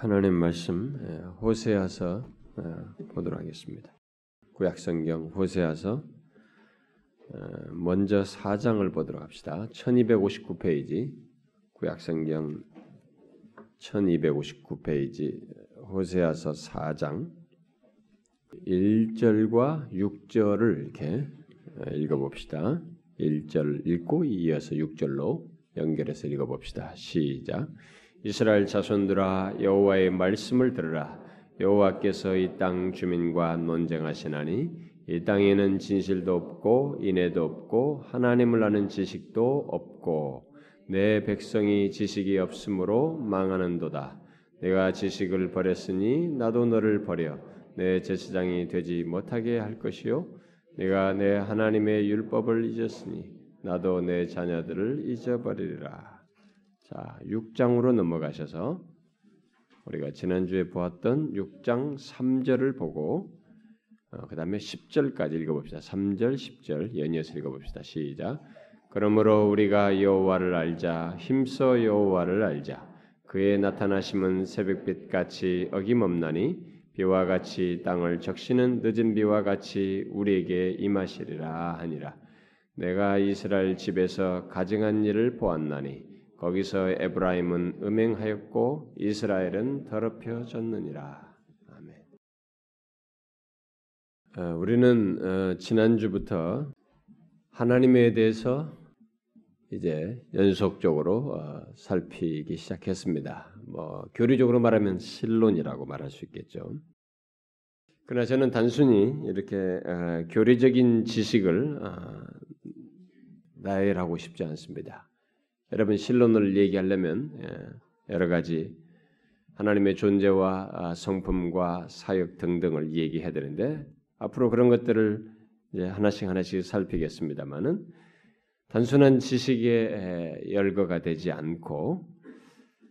하나님 말씀 예, 호세아서 어, 보도록 하겠습니다. 구약성경 호세아서 어, 먼저 4장을 보도록 합시다. 1259페이지 구약성경 1259페이지 호세아서 4장 1절과 6절을 이렇게 어, 읽어봅시다. 1절 읽고 이어서 6절로 연결해서 읽어봅시다. 시작. 이스라엘 자손들아 여호와의 말씀을 들으라. 여호와께서 이 땅 주민과 논쟁하시나니 이 땅에는 진실도 없고 인애도 없고 하나님을 아는 지식도 없고 내 백성이 지식이 없으므로 망하는도다. 내가 지식을 버렸으니 나도 너를 버려 내 제사장이 되지 못하게 할 것이요 내가 내 하나님의 율법을 잊었으니 나도 내 자녀들을 잊어버리리라. 자, 6장으로 넘어가셔서 우리가 지난주에 보았던 6장 3절을 보고 어, 그 다음에 10절까지 읽어봅시다. 3절, 10절 연이어서 읽어봅시다. 시작. 그러므로 우리가 여호와를 알자, 힘써 여호와를 알자. 그의 나타나심은 새벽빛 같이 어김없나니 비와 같이 땅을 적시는 늦은 비와 같이 우리에게 임하시리라 하니라. 내가 이스라엘 집에서 가증한 일을 보았나니 거기서 에브라임은 음행하였고 이스라엘은 더럽혀졌느니라. 아멘. 어, 우리는 어, 지난주부터 하나님에 대해서 이제 연속적으로 어, 살피기 시작했습니다. 뭐 교리적으로 말하면 신론이라고 말할 수 있겠죠. 그러나 저는 단순히 이렇게 어, 교리적인 지식을 어, 나열하고 싶지 않습니다. 여러분 신론을 얘기하려면 예, 여러 가지 하나님의 존재와 아, 성품과 사역 등등을 얘기해야 되는데 앞으로 그런 것들을 이제 하나씩 하나씩 살피겠습니다만은 단순한 지식에 열거가 되지 않고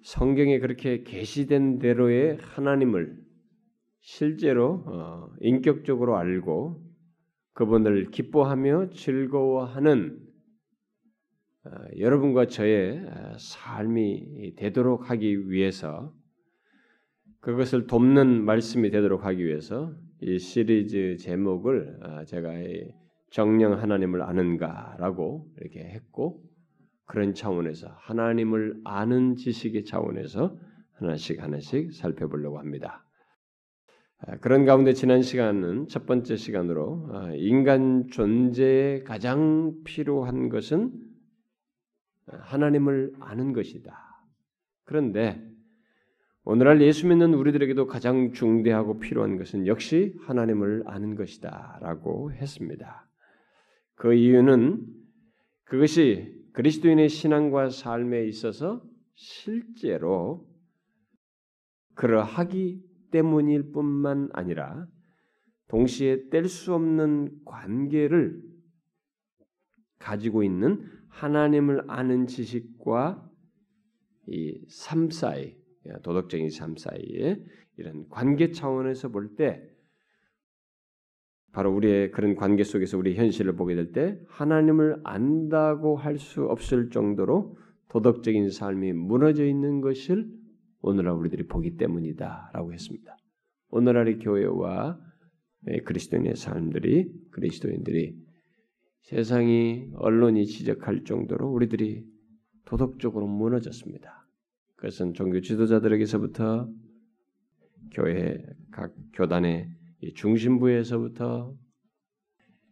성경에 그렇게 계시된 대로의 하나님을 실제로 어, 인격적으로 알고 그분을 기뻐하며 즐거워하는 어, 여러분과 저의 어, 삶이 되도록 하기 위해서 그것을 돕는 말씀이 되도록 하기 위해서 이 시리즈 제목을 어, 제가 정령 하나님을 아는가라고 이렇게 했고 그런 차원에서 하나님을 아는 지식의 차원에서 하나씩 하나씩 살펴보려고 합니다. 그런 가운데 지난 시간은 첫 번째 시간으로 인간 존재에 가장 필요한 것은 하나님을 아는 것이다. 그런데 오늘날 예수 믿는 우리들에게도 가장 중대하고 필요한 것은 역시 하나님을 아는 것이다라고 했습니다. 그 이유는 그것이 그리스도인의 신앙과 삶에 있어서 실제로 그러하기 때문일 뿐만 아니라 동시에 뗄 수 없는 관계를 가지고 있는 하나님을 아는 지식과 이 삶 사이, 도덕적인 삶 사이에 이런 관계 차원에서 볼 때, 바로 우리의 그런 관계 속에서 우리 현실을 보게 될 때, 하나님을 안다고 할 수 없을 정도로 도덕적인 삶이 무너져 있는 것을 오늘날 우리들이 보기 때문이다라고 했습니다. 오늘날의 교회와 그리스도인의 삶들이 그리스도인들이 세상이 언론이 지적할 정도로 우리들이 도덕적으로 무너졌습니다. 그것은 종교 지도자들에게서부터 교회 각 교단의 중심부에서부터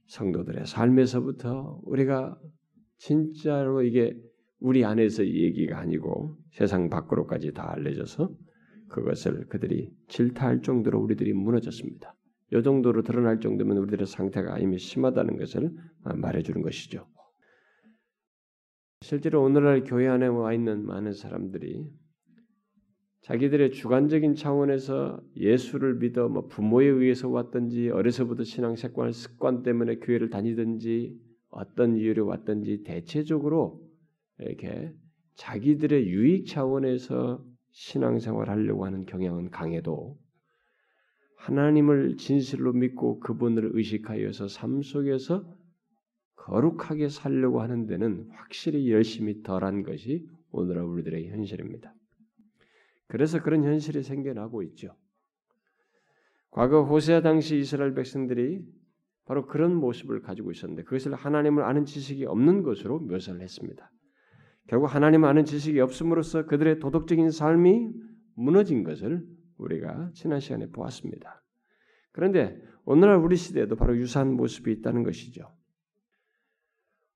성도들의 삶에서부터 우리가 진짜로 이게 우리 안에서 얘기가 아니고 세상 밖으로까지 다 알려져서 그것을 그들이 질타할 정도로 우리들이 무너졌습니다. 이 정도로 드러날 정도면 우리들의 상태가 이미 심하다는 것을 말해주는 것이죠. 실제로 오늘날 교회 안에 와 있는 많은 사람들이 자기들의 주관적인 차원에서 예수를 믿어 뭐 부모에 의해서 왔든지 어려서부터 신앙 습관 습관 때문에 교회를 다니든지 어떤 이유로 왔든지 대체적으로 이렇게 자기들의 유익 차원에서 신앙생활 하려고 하는 경향은 강해도 하나님을 진실로 믿고 그분을 의식하여서 삶 속에서 거룩하게 살려고 하는 데는 확실히 열심히 덜한 것이 오늘날 우리들의 현실입니다. 그래서 그런 현실이 생겨나고 있죠. 과거 호세아 당시 이스라엘 백성들이 바로 그런 모습을 가지고 있었는데 그것을 하나님을 아는 지식이 없는 것으로 묘사를 했습니다. 결국 하나님을 아는 지식이 없음으로써 그들의 도덕적인 삶이 무너진 것을 우리가 지난 시간에 보았습니다. 그런데 오늘날 우리 시대에도 바로 유사한 모습이 있다는 것이죠.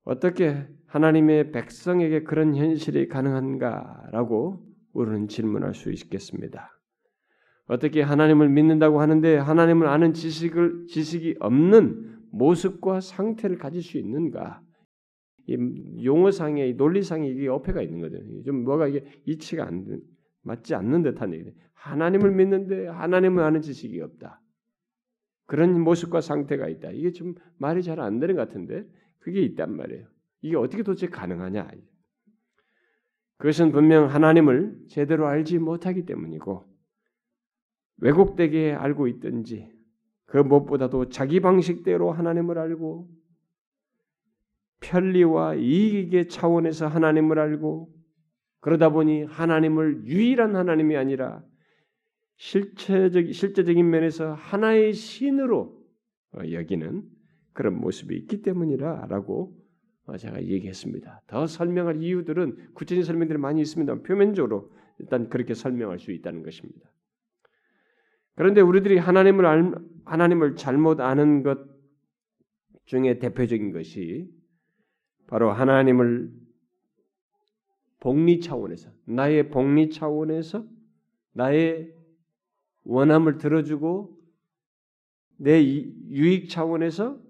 어떻게 하나님의 백성에게 그런 현실이 가능한가라고 우리는 질문할 수 있겠습니다. 어떻게 하나님을 믿는다고 하는데 하나님을 아는 지식을 지식이 없는 모습과 상태를 가질 수 있는가? 이 용어상의 논리상의 이게 어폐가 있는 거죠. 좀 뭐가 이게 이치가 안 맞지 않는 듯한 얘기. 하나님을 믿는데 하나님을 아는 지식이 없다. 그런 모습과 상태가 있다. 이게 좀 말이 잘 안 되는 것 같은데 그게 있단 말이에요. 이게 어떻게 도대체 가능하냐? 그것은 분명 하나님을 제대로 알지 못하기 때문이고 왜곡되게 알고 있든지 그 무엇보다도 자기 방식대로 하나님을 알고 편리와 이익의 차원에서 하나님을 알고 그러다 보니 하나님을 유일한 하나님이 아니라 실체적 실제적인 면에서 하나의 신으로 여기는 그런 모습이 있기 때문이라라고 제가 얘기했습니다. 더 설명할 이유들은 구체적인 설명들이 많이 있습니다. 표면적으로 일단 그렇게 설명할 수 있다는 것입니다. 그런데 우리들이 하나님을 알, 하나님을 잘못 아는 것 중에 대표적인 것이 바로 하나님을 복리 차원에서 나의 복리 차원에서 나의 원함을 들어주고 내 유익 차원에서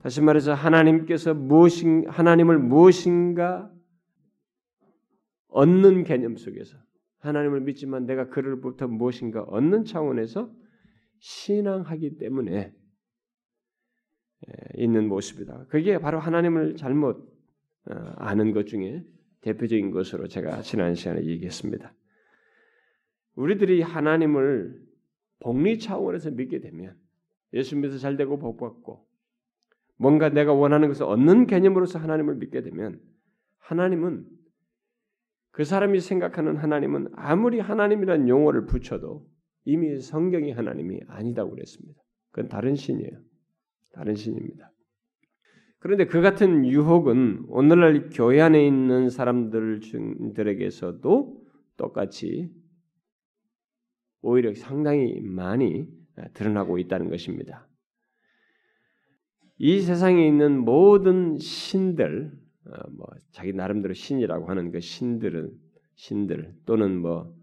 다시 말해서 하나님께서 무엇인 하나님을 무엇인가 얻는 개념 속에서 하나님을 믿지만 내가 그를부터 무엇인가 얻는 차원에서 신앙하기 때문에 있는 모습이다. 그게 바로 하나님을 잘못 어, 아는 것 중에 대표적인 것으로 제가 지난 시간에 얘기했습니다. 우리들이 하나님을 복리 차원에서 믿게 되면 예수 믿어 잘 되고 복 받고 뭔가 내가 원하는 것을 얻는 개념으로서 하나님을 믿게 되면 하나님은 그 사람이 생각하는 하나님은 아무리 하나님이라는 용어를 붙여도 이미 성경이 하나님이 아니다고 그랬습니다. 그건 다른 신이에요. 다른 신입니다. 그런데 그 같은 유혹은 오늘날 교회 안에 있는 사람들에게서도 똑같이 오히려 상당히 많이 드러나고 있다는 것입니다. 이 세상에 있는 모든 신들, 어, 뭐 자기 나름대로 신이라고 하는 그 신들은 신들 또는 뭐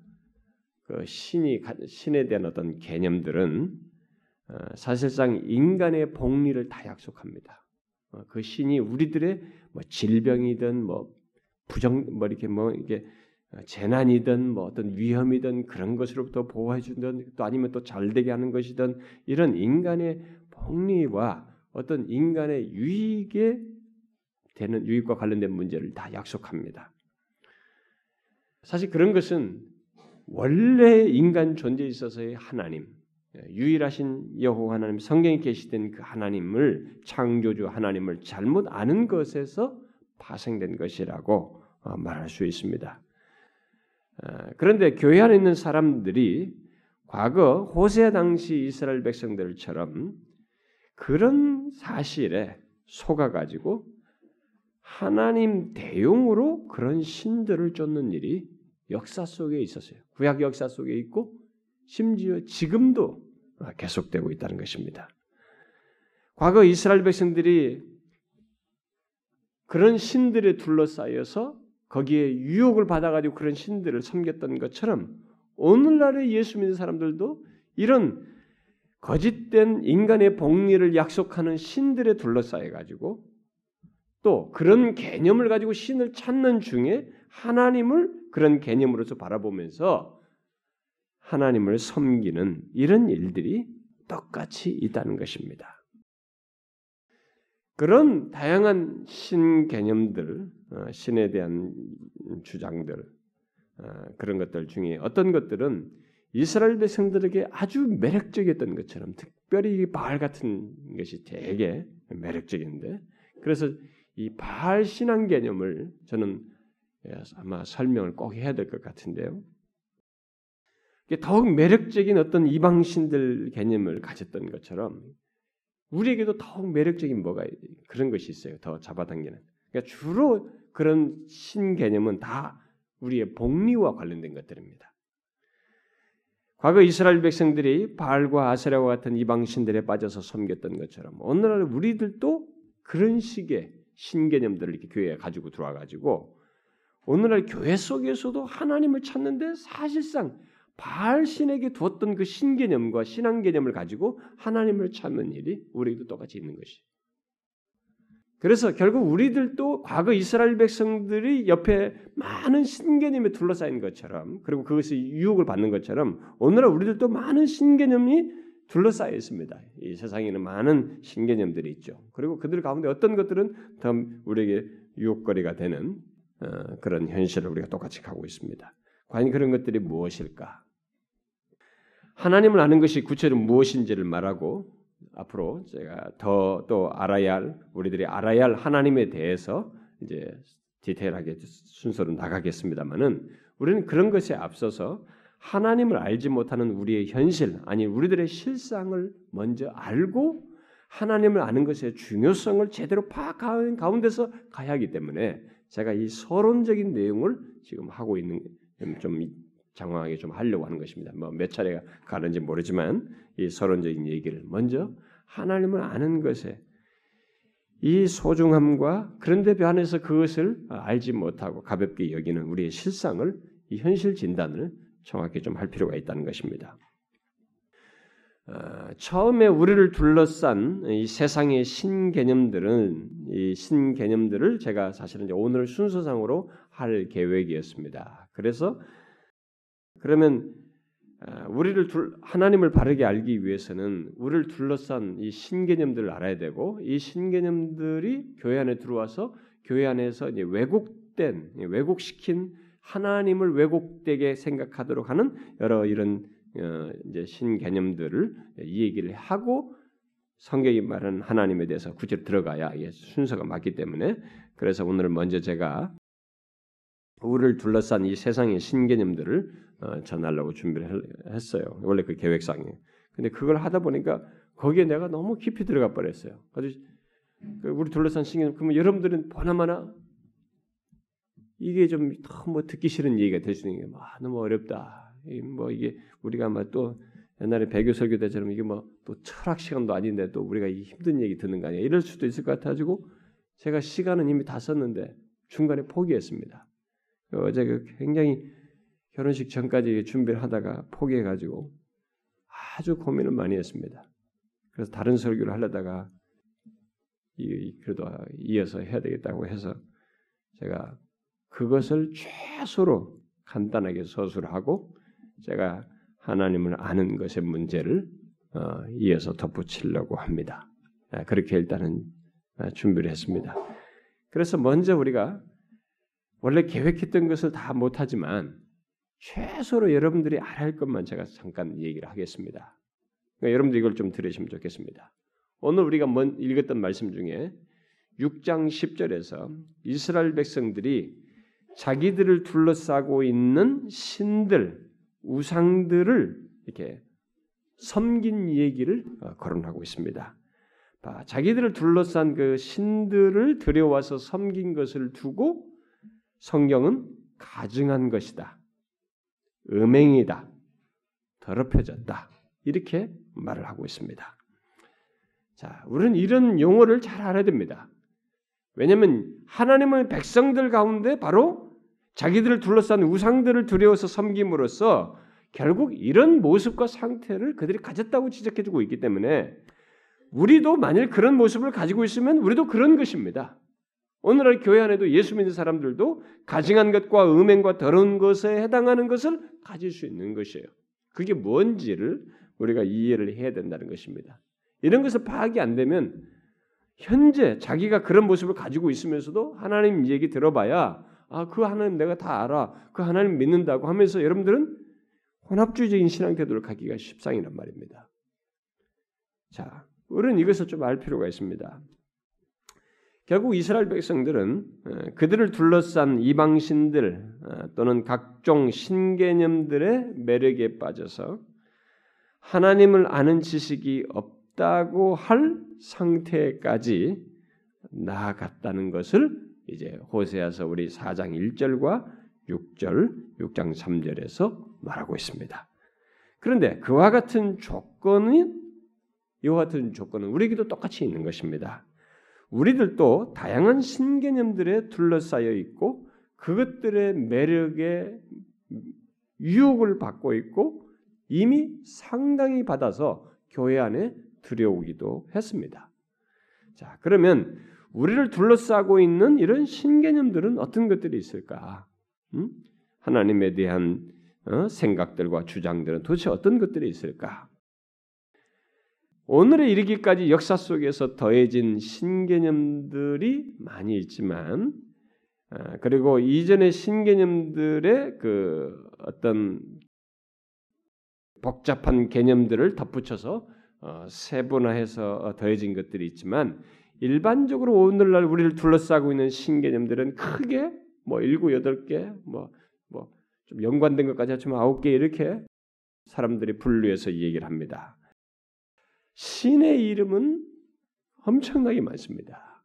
그 신이 신에 대한 어떤 개념들은 어, 사실상 인간의 복리를 다 약속합니다. 어, 그 신이 우리들의 뭐 질병이든 뭐 부정 뭐 이렇게 뭐 이게 재난이든 뭐 어떤 위험이든 그런 것으로부터 보호해 주든 또 아니면 또 잘되게 하는 것이든 이런 인간의 복리와 어떤 인간의 유익에 되는 유익과 관련된 문제를 다 약속합니다. 사실 그런 것은 원래 인간 존재에 있어서의 하나님, 유일하신 여호와 하나님, 성경에 계시된 그 하나님을 창조주 하나님을 잘못 아는 것에서 파생된 것이라고 어, 말할 수 있습니다. 어, 그런데 교회 안에 있는 사람들이 과거 호세 당시 이스라엘 백성들처럼 그런 사실에 속아 가지고 하나님 대용으로 그런 신들을 쫓는 일이 역사 속에 있었어요. 구약 역사 속에 있고 심지어 지금도 계속되고 있다는 것입니다. 과거 이스라엘 백성들이 그런 신들에 둘러싸여서 거기에 유혹을 받아가지고 그런 신들을 섬겼던 것처럼 오늘날의 예수 믿는 사람들도 이런 거짓된 인간의 복리를 약속하는 신들에 둘러싸여 가지고 또 그런 개념을 가지고 신을 찾는 중에 하나님을 그런 개념으로서 바라보면서 하나님을 섬기는 이런 일들이 똑같이 있다는 것입니다. 그런 다양한 신 개념들, 어, 신에 대한 주장들, 어, 그런 것들 중에 어떤 것들은 이스라엘 백성들에게 아주 매력적이었던 것처럼 특별히 바알 같은 것이 되게 매력적인데 그래서 이 바알 신앙 개념을 저는 아마 설명을 꼭 해야 될 것 같은데요. 더욱 매력적인 어떤 이방신들 개념을 가졌던 것처럼 우리에게도 더욱 매력적인 뭐가 그런 것이 있어요. 더 잡아당기는. 그러니까 주로 그런 신 개념은 다 우리의 복리와 관련된 것들입니다. 과거 이스라엘 백성들이 바알과 아세라와 같은 이방 신들에 빠져서 섬겼던 것처럼 오늘날 우리들도 그런 식의 신개념들을 이렇게 교회에 가지고 들어와 가지고 오늘날 교회 속에서도 하나님을 찾는데 사실상 바알 신에게 두었던 그 신개념과 신앙 개념을 가지고 하나님을 찾는 일이 우리도 똑같이 있는 것이. 그래서 결국 우리들도 과거 이스라엘 백성들이 옆에 많은 신개념에 둘러싸인 것처럼 그리고 그것이 유혹을 받는 것처럼 오늘날 우리들도 많은 신개념이 둘러싸여 있습니다. 이 세상에는 많은 신개념들이 있죠. 그리고 그들 가운데 어떤 것들은 더 우리에게 유혹거리가 되는 어, 그런 현실을 우리가 똑같이 가고 있습니다. 과연 그런 것들이 무엇일까? 하나님을 아는 것이 구체적으로 무엇인지를 말하고 앞으로 제가 더 또 알아야 할 우리들이 알아야 할 하나님에 대해서 이제 디테일하게 순서로 나가겠습니다만은 우리는 그런 것에 앞서서 하나님을 알지 못하는 우리의 현실 아니 우리들의 실상을 먼저 알고 하나님을 아는 것의 중요성을 제대로 파악하는 가운데서 가야 하기 때문에 제가 이 서론적인 내용을 지금 하고 있는 좀 장황하게 좀 하려고 하는 것입니다. 뭐 몇 차례가 가는지 모르지만 이 서론적인 얘기를 먼저 하나님을 아는 것에 이 소중함과 그런데 반해서 그것을 알지 못하고 가볍게 여기는 우리의 실상을 이 현실 진단을 정확히 좀 할 필요가 있다는 것입니다. 어, 처음에 우리를 둘러싼 이 세상의 신개념들은 이 신개념들을 제가 사실은 오늘 순서상으로 할 계획이었습니다. 그래서 그러면 아, 우리를 둘, 하나님을 바르게 알기 위해서는 우리를 둘러싼 이 신개념들을 알아야 되고 이 신개념들이 교회 안에 들어와서 교회 안에서 이제 왜곡된 왜곡시킨 하나님을 왜곡되게 생각하도록 하는 여러 이런 어, 이제 신개념들을 이 얘기를 하고 성경이 말하는 하나님에 대해서 구체로 들어가야 순서가 맞기 때문에 그래서 오늘 먼저 제가 우리를 둘러싼 이 세상의 신개념들을 어, 전하려고 준비를 했어요. 원래 그 계획상에. 근데 그걸 하다 보니까 거기에 내가 너무 깊이 들어가 버렸어요. 아주 그 우리 둘러싼 신경 그러면 여러분들은 보나마나 이게 좀 너무 듣기 싫은 얘기가 있는 게 아, 너무 어렵다. 뭐 이게 우리가 막또 옛날에 배교 설교 때처럼 이게 뭐 또 철학 시간도 아닌데 또 우리가 이 힘든 얘기 듣는 거 아니야. 이럴 수도 있을 것 같아가지고 제가 시간은 이미 다 썼는데 중간에 포기했습니다. 어제 그 굉장히 결혼식 전까지 준비를 하다가 포기해가지고 아주 고민을 많이 했습니다. 그래서 다른 설교를 하려다가 이, 그래도 이어서 해야 되겠다고 해서 제가 그것을 최소로 간단하게 서술하고 제가 하나님을 아는 것의 문제를 어, 이어서 덧붙이려고 합니다. 아, 그렇게 일단은 아, 준비를 했습니다. 그래서 먼저 우리가 원래 계획했던 것을 다 못하지만 최소로 여러분들이 알아야 할 것만 제가 잠깐 얘기를 하겠습니다. 그러니까 여러분들 이걸 좀 들으시면 좋겠습니다. 오늘 우리가 먼 읽었던 말씀 중에 6장 10절에서 이스라엘 백성들이 자기들을 둘러싸고 있는 신들, 우상들을 이렇게 섬긴 얘기를 어, 거론하고 있습니다. 자기들을 둘러싼 그 신들을 들여와서 섬긴 것을 두고 성경은 가증한 것이다. 음행이다. 더럽혀졌다. 이렇게 말을 하고 있습니다. 자, 우리는 이런 용어를 잘 알아야 됩니다. 왜냐하면 하나님은 백성들 가운데 바로 자기들을 둘러싼 우상들을 두려워서 섬김으로써 결국 이런 모습과 상태를 그들이 가졌다고 지적해주고 있기 때문에 우리도 만일 그런 모습을 가지고 있으면 우리도 그런 것입니다. 오늘날 교회 안에도 예수 믿는 사람들도 가증한 것과 음행과 더러운 것에 해당하는 것을 가질 수 있는 것이에요. 그게 뭔지를 우리가 이해를 해야 된다는 것입니다. 이런 것을 파악이 안 되면 현재 자기가 그런 모습을 가지고 있으면서도 하나님 얘기 들어봐야 아, 그 하나님 내가 다 알아. 그 하나님 믿는다고 하면서 여러분들은 혼합주의적인 신앙 태도를 갖기가 십상이란 말입니다. 자, 우리는 이것을 좀 알 필요가 있습니다. 결국 이스라엘 백성들은 어, 그들을 둘러싼 이방신들 어, 또는 각종 신개념들의 매력에 빠져서 하나님을 아는 지식이 없다고 할 상태까지 나아갔다는 것을 이제 호세아서 우리 4장 1절과 6절, 6장 3절에서 말하고 있습니다. 그런데 그와 같은 조건은 이와 같은 조건은 우리에게도 똑같이 있는 것입니다. 우리들도 다양한 신개념들에 둘러싸여 있고 그것들의 매력에 유혹을 받고 있고 이미 상당히 받아서 교회 안에 들여오기도 했습니다. 자, 그러면 우리를 둘러싸고 있는 이런 신개념들은 어떤 것들이 있을까? 음? 하나님에 대한 어? 생각들과 주장들은 도대체 어떤 것들이 있을까? 오늘에 이르기까지 역사 속에서 더해진 신개념들이 많이 있지만 아, 그리고 이전의 신개념들의 그 어떤 복잡한 개념들을 덧붙여서 어, 세분화해서 더해진 것들이 있지만 일반적으로 오늘날 우리를 둘러싸고 있는 신개념들은 크게 뭐 일곱 여덟 개, 뭐 뭐 좀 연관된 것까지 합치면 아홉 개 이렇게 사람들이 분류해서 얘기를 합니다. 신의 이름은 엄청나게 많습니다.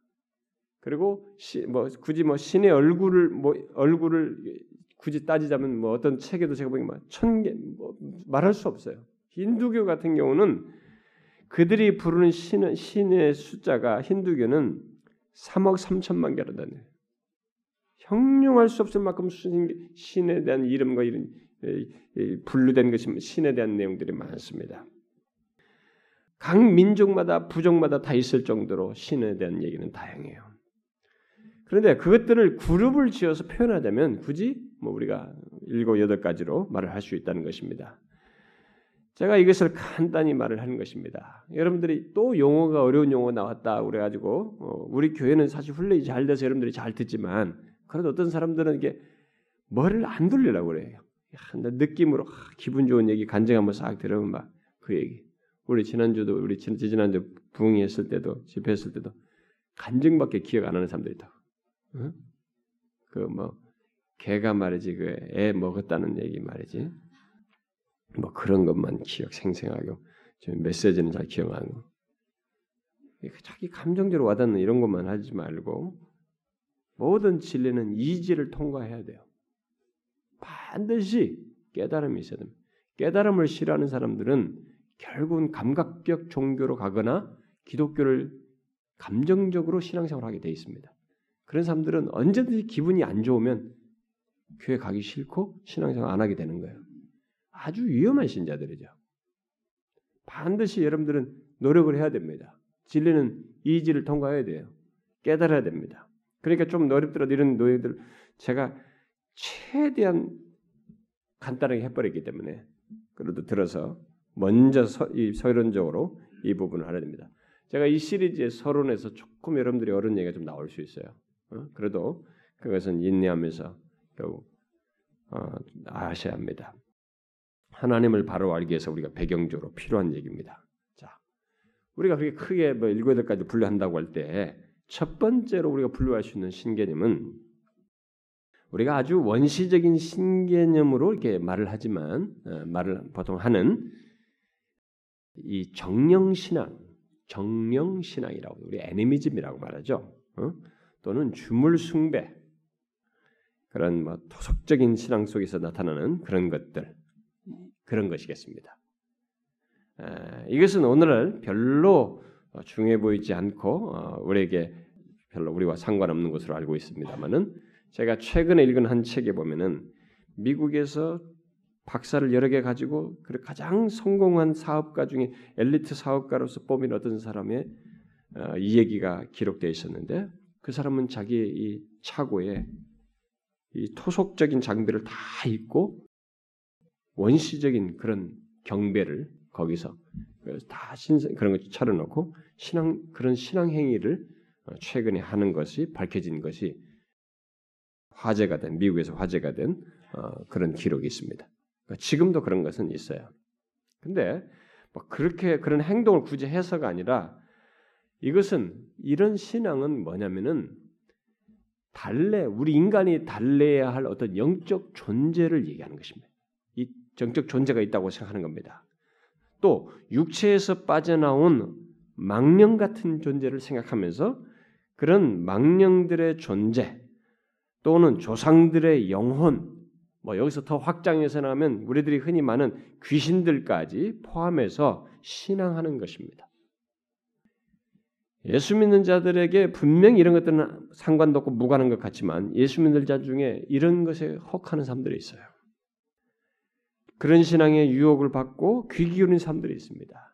그리고 시, 뭐 굳이 뭐 신의 얼굴을 뭐 얼굴을 굳이 따지자면 뭐 어떤 책에도 제가 보기엔 천개 뭐 말할 수 없어요. 힌두교 같은 경우는 그들이 부르는 신, 신의 숫자가 힌두교는 3억 3천만 개로 다녀요. 형용할 수 없을 만큼 신에 대한 이름과 이런 분류된 것이 신에 대한 내용들이 많습니다. 각 민족마다 부족마다 다 있을 정도로 신에 대한 얘기는 다양해요. 그런데 그것들을 그룹을 지어서 표현하자면 굳이 뭐 우리가 일곱 여덟 가지로 말을 할 수 있다는 것입니다. 제가 이것을 간단히 말을 하는 것입니다. 여러분들이 또 용어가 어려운 용어 나왔다 그래가지고 어, 우리 교회는 사실 훈련이 잘 돼서 여러분들이 잘 듣지만 그래도 어떤 사람들은 이게 머리를 안 돌리려고 그래요. 느낌으로 기분 좋은 얘기 간증 한번 싹 들으면 막 그 얘기. 우리 지난주도 우리 지난주 부흥했을 때도 집회했을 때도 간증밖에 기억 안 하는 사람들이 있다. 응? 그뭐 개가 말이지 그 애 먹었다는 얘기 말이지. 뭐 그런 것만 기억 생생하고 좀 메시지는 잘 기억 안 하고 자기 감정적으로 와닿는 이런 것만 하지 말고 모든 진리는 이지를 통과해야 돼요. 반드시 깨달음이 있어야 됩니다. 깨달음을 싫어하는 사람들은 결국은 감각적 종교로 가거나 기독교를 감정적으로 신앙생활을 하게 돼 있습니다. 그런 사람들은 언제든지 기분이 안 좋으면 교회 가기 싫고 신앙생활 안 하게 되는 거예요. 아주 위험한 신자들이죠. 반드시 여러분들은 노력을 해야 됩니다. 진리는 이지를 통과해야 돼요. 깨달아야 됩니다. 그러니까 좀 어렵더라도 이런 노예들 제가 최대한 간단하게 해버렸기 때문에 그래도 들어서 먼저 서, 이 서론적으로 이 부분을 알아야 됩니다. 제가 이 시리즈의 서론에서 조금 여러분들이 어려운 얘기가 좀 나올 수 있어요. 어? 그래도 그것은 인내하면서 결국 어, 아셔야 합니다. 하나님을 바로 알기 위해서 우리가 배경적으로 필요한 얘기입니다. 자, 우리가 그렇게 크게 뭐 일곱 여덟 가지 분류한다고 할 때 첫 번째로 우리가 분류할 수 있는 신개념은 우리가 아주 원시적인 신개념으로 이렇게 말을 하지만 어, 말을 보통 하는 이 정령 신앙, 정령 신앙이라고 우리 애니미즘이라고 말하죠. 어? 또는 주물 숭배 그런 뭐 토속적인 신앙 속에서 나타나는 그런 것들 그런 것이겠습니다. 에, 이것은 오늘날 별로 중요해 보이지 않고 어, 우리에게 별로 우리와 상관없는 것으로 알고 있습니다만은 제가 최근에 읽은 한 책에 보면은 미국에서 박사를 여러 개 가지고 가장 성공한 사업가 중에 엘리트 사업가로서 뽑힌 어떤 사람의 어, 이 얘기가 기록되어 있었는데 그 사람은 자기 이 차고에 이 토속적인 장비를 다 입고 원시적인 그런 경배를 거기서 다 신선 그런 걸 차려놓고 신앙 그런 신앙 행위를 어, 최근에 하는 것이 밝혀진 것이 화제가 된 미국에서 화제가 된 어, 그런 기록이 있습니다. 그러니까 지금도 그런 것은 있어요. 근데 뭐 그렇게 그런 행동을 굳이 해서가 아니라 이것은 이런 신앙은 뭐냐면은 달래 우리 인간이 달래야 할 어떤 영적 존재를 얘기하는 것입니다. 이 정적 존재가 있다고 생각하는 겁니다. 또 육체에서 빠져나온 망령 같은 존재를 생각하면서 그런 망령들의 존재 또는 조상들의 영혼 뭐 여기서 더 확장해서 나면 우리들이 흔히 많은 귀신들까지 포함해서 신앙하는 것입니다. 예수 믿는 자들에게 분명히 이런 것들은 상관도 없고 무관한 것 같지만 예수 믿는 자 중에 이런 것에 혹하는 사람들이 있어요. 그런 신앙의 유혹을 받고 귀 기울인 사람들이 있습니다.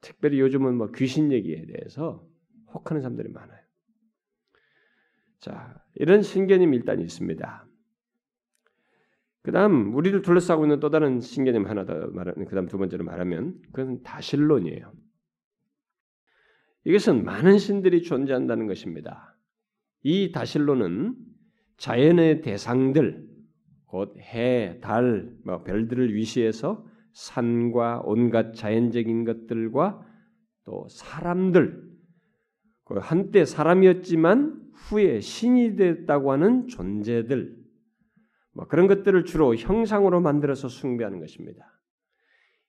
특별히 요즘은 뭐 귀신 얘기에 대해서 혹하는 사람들이 많아요. 자, 이런 신개념이 일단 있습니다. 그다음 우리를 둘러싸고 있는 또 다른 신개념 하나 더 말하는 그다음 두 번째로 말하면 그건 다신론이에요. 이것은 많은 신들이 존재한다는 것입니다. 이 다신론은 자연의 대상들, 곧 해, 달, 뭐 별들을 위시해서 산과 온갖 자연적인 것들과 또 사람들, 그 한때 사람이었지만 후에 신이 됐다고 하는 존재들, 뭐 그런 것들을 주로 형상으로 만들어서 숭배하는 것입니다.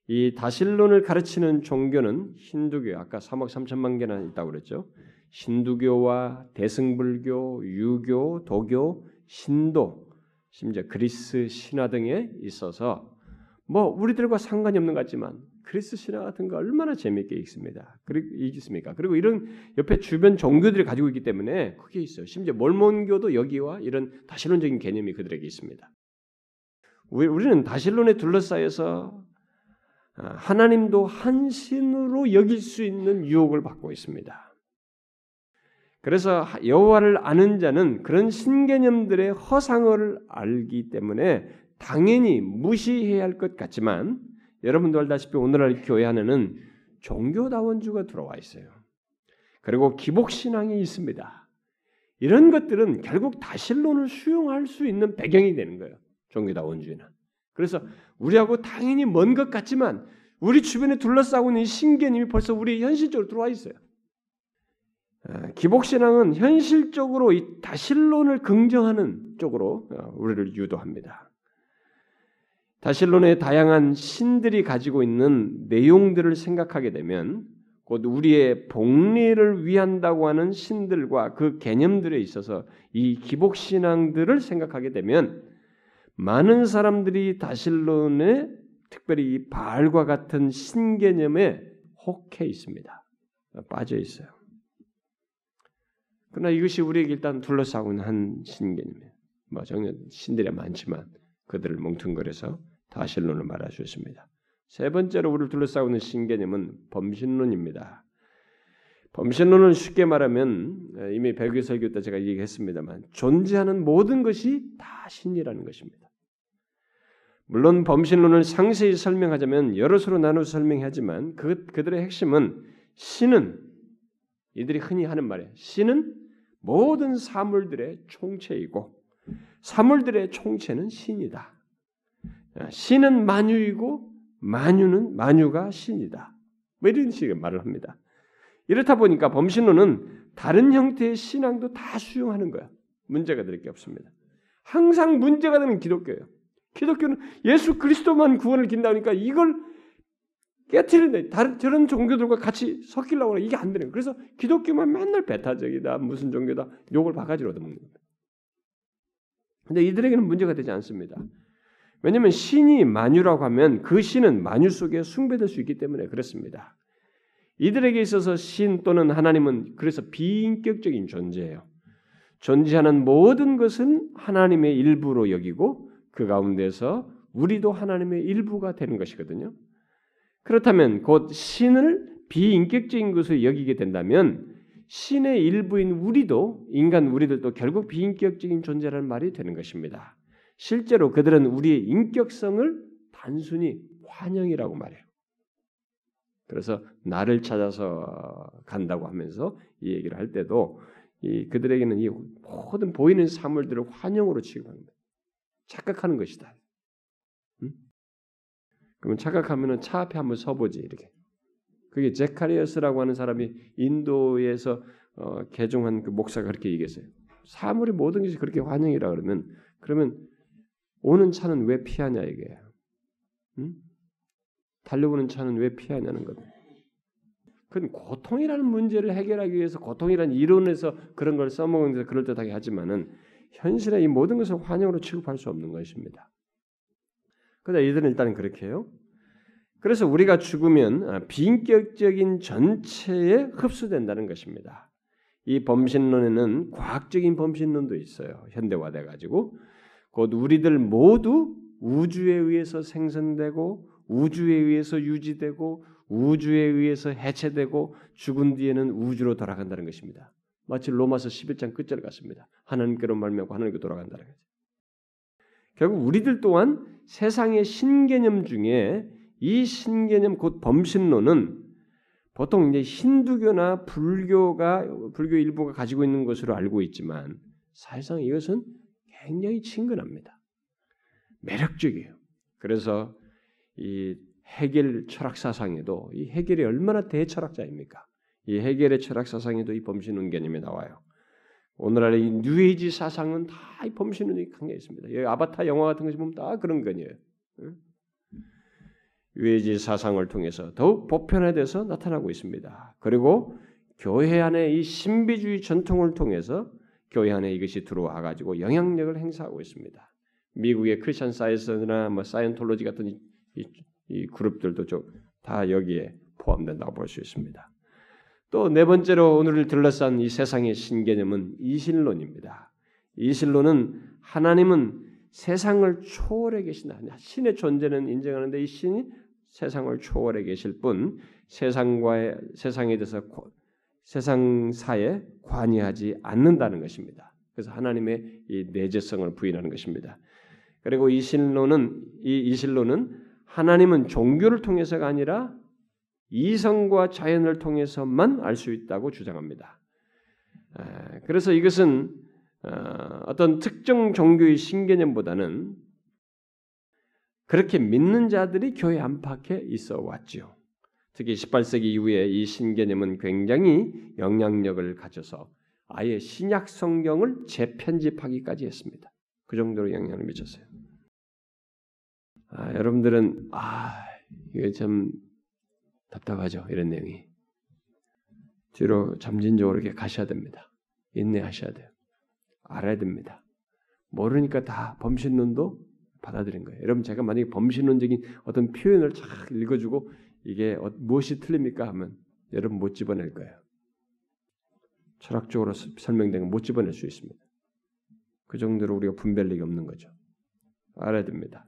이 다실론을 가르치는 종교는 힌두교, 아까 3억 3천만 개나 있다고 그랬죠. 힌두교와 대승불교, 유교, 도교, 신도, 심지어 그리스 신화 등에 있어서 뭐 우리들과 상관이 없는 것 같지만 그리스 신화 같은 거 얼마나 재미있게 읽습니다. 읽습니까? 그리고 이런 옆에 주변 종교들이 가지고 있기 때문에 그게 있어요. 심지어 몰몬교도 여기와 이런 다실론적인 개념이 그들에게 있습니다. 우리는 다실론에 둘러싸여서 아, 하나님도 한 신으로 여길 수 있는 유혹을 받고 있습니다. 그래서 여호와를 아는 자는 그런 신개념들의 허상을 알기 때문에 당연히 무시해야 할 것 같지만 여러분도 알다시피 오늘날 교회 안에는 종교다원주가 들어와 있어요. 그리고 기복신앙이 있습니다. 이런 것들은 결국 다신론을 수용할 수 있는 배경이 되는 거예요. 종교다원주의는. 그래서 우리하고 당연히 먼 것 같지만 우리 주변에 둘러싸고 있는 신개념이 벌써 우리 현실적으로 들어와 있어요. 아, 기복신앙은 현실적으로 이 다신론을 긍정하는 쪽으로 어, 우리를 유도합니다. 다신론의 다양한 신들이 가지고 있는 내용들을 생각하게 되면 곧 우리의 복리를 위한다고 하는 신들과 그 개념들에 있어서 이 기복 신앙들을 생각하게 되면 많은 사람들이 다신론에 특별히 이 바알과 같은 신개념에 혹해 있습니다. 빠져 있어요. 그러나 이것이 우리에게 일단 둘러싸고 있는 한 신개념이에요. 뭐 정말 신들이 많지만 그들을 뭉뚱그려서 다신론을 말해주었습니다. 세 번째로 우리를 둘러싸고 있는 신개념은 범신론입니다. 범신론은 쉽게 말하면 이미 배교 설교 때 제가 얘기했습니다만 존재하는 모든 것이 다 신이라는 것입니다. 물론 범신론을 상세히 설명하자면 여러 수로 나눠 설명하지만 그 그들의 핵심은 신은 이들이 흔히 하는 말이에요. 신은 모든 사물들의 총체이고 사물들의 총체는 신이다. 신은 만유이고 만유는 만유가 신이다. 뭐 이런 식의 말을 합니다. 이렇다 보니까 범신론은 다른 형태의 신앙도 다 수용하는 거야. 문제가 될 게 없습니다. 항상 문제가 되는 기독교예요. 기독교는 예수 그리스도만 구원을 긴다니까 이걸 깨트리는데 다른 저런 종교들과 같이 섞이려고 하는 이게 안 되는 거예요. 그래서 기독교만 맨날 배타적이다 무슨 종교다 욕을 바가지로 얻어먹는 겁니다. 근데 이들에게는 문제가 되지 않습니다. 왜냐하면 신이 만유라고 하면 그 신은 만유 속에 숭배될 수 있기 때문에 그렇습니다. 이들에게 있어서 신 또는 하나님은 그래서 비인격적인 존재예요. 존재하는 모든 것은 하나님의 일부로 여기고 그 가운데서 우리도 하나님의 일부가 되는 것이거든요. 그렇다면 곧 신을 비인격적인 것을 여기게 된다면 신의 일부인 우리도 인간 우리들도 결국 비인격적인 존재라는 말이 되는 것입니다. 실제로 그들은 우리의 인격성을 단순히 환영이라고 말해요. 그래서 나를 찾아서 간다고 하면서 이 얘기를 할 때도 이 그들에게는 이 모든 보이는 사물들을 환영으로 취급합니다. 착각하는 것이다. 그러면 착각하면은 차 앞에 한번 서보지 이렇게. 그게 제카리아스라고 하는 사람이 인도에서 어, 개종한 그 목사가 그렇게 얘기했어요. 사물이 모든 것이 그렇게 환영이라 그러면 그러면 오는 차는 왜 피하냐 이게. 응? 달려오는 차는 왜 피하냐는 것. 그건 고통이라는 문제를 해결하기 위해서 고통이라는 이론에서 그런 걸 써먹는 데 그럴 듯하게 하지만은 현실에 이 모든 것을 환영으로 취급할 수 없는 것입니다. 그러나 이들은 일단 그렇게 해요. 그래서 우리가 죽으면 아, 비인격적인 전체에 흡수된다는 것입니다. 이 범신론에는 과학적인 범신론도 있어요. 현대화돼 가지고 곧 우리들 모두 우주에 의해서 생성되고 우주에 의해서 유지되고 우주에 의해서 해체되고 죽은 뒤에는 우주로 돌아간다는 것입니다. 마치 로마서 11장 끝절 같습니다. 하나님께로 말미암고 하나님께 돌아간다는 거죠. 결국 우리들 또한 세상의 신개념 중에 이 신개념 곧 범신론은 보통 이제 힌두교나 불교가 불교 일부가 가지고 있는 것으로 알고 있지만 사실상 이것은 굉장히 친근합니다. 매력적이에요. 그래서 이 해겔 철학 사상에도 이 해겔이 얼마나 대철학자입니까? 이 헤겔의 철학 사상에도 이 범신론 개념이 나와요. 오늘날의 이 뉴에이지 사상은 다 이 범신론이 강해 있습니다. 여기 아바타 영화 같은 것이 보면 다 그런 거예요. 뉴에이지 사상을 통해서 더욱 보편화돼서 나타나고 있습니다. 그리고 교회 안에 이 신비주의 전통을 통해서 교회 안에 이것이 들어와 가지고 영향력을 행사하고 있습니다. 미국의 크리스천 사이언스나 뭐 사이언톨로지 같은 이, 이, 이 그룹들도 좀다 여기에 포함된다고 볼 수 있습니다. 또 네 번째로 오늘 들러싼 이 세상의 신개념은 이신론입니다. 이신론은 하나님은 세상을 초월해 계신다. 신의 존재는 인정하는데 이 신이 세상을 초월해 계실 뿐 세상과의 세상에 대해서 세상 사에 관여하지 않는다는 것입니다. 그래서 하나님의 이 내재성을 부인하는 것입니다. 그리고 이 신론은 이 이신론은 하나님은 종교를 통해서가 아니라 이성과 자연을 통해서만 알 수 있다고 주장합니다. 그래서 이것은 어, 어떤 특정 종교의 신개념보다는 그렇게 믿는 자들이 교회 안팎에 있어 왔죠. 특히 18세기 이후에 이 신개념은 굉장히 영향력을 가져서 아예 신약 성경을 재편집하기까지 했습니다. 그 정도로 영향을 미쳤어요. 아, 여러분들은 아 이게 참 답답하죠 이런 내용이 뒤로 점진적으로 이렇게 가셔야 됩니다. 인내하셔야 돼요. 알아야 됩니다. 모르니까 다 범신론도 받아들인 거예요. 여러분 제가 만약에 범신론적인 어떤 표현을 쫙 읽어주고 이게 어, 무엇이 틀립니까 하면 여러분 못 집어낼 거예요. 철학적으로 설명된 건못 집어낼 수 있습니다. 그 정도로 우리가 분별력이 없는 거죠. 알아야 됩니다.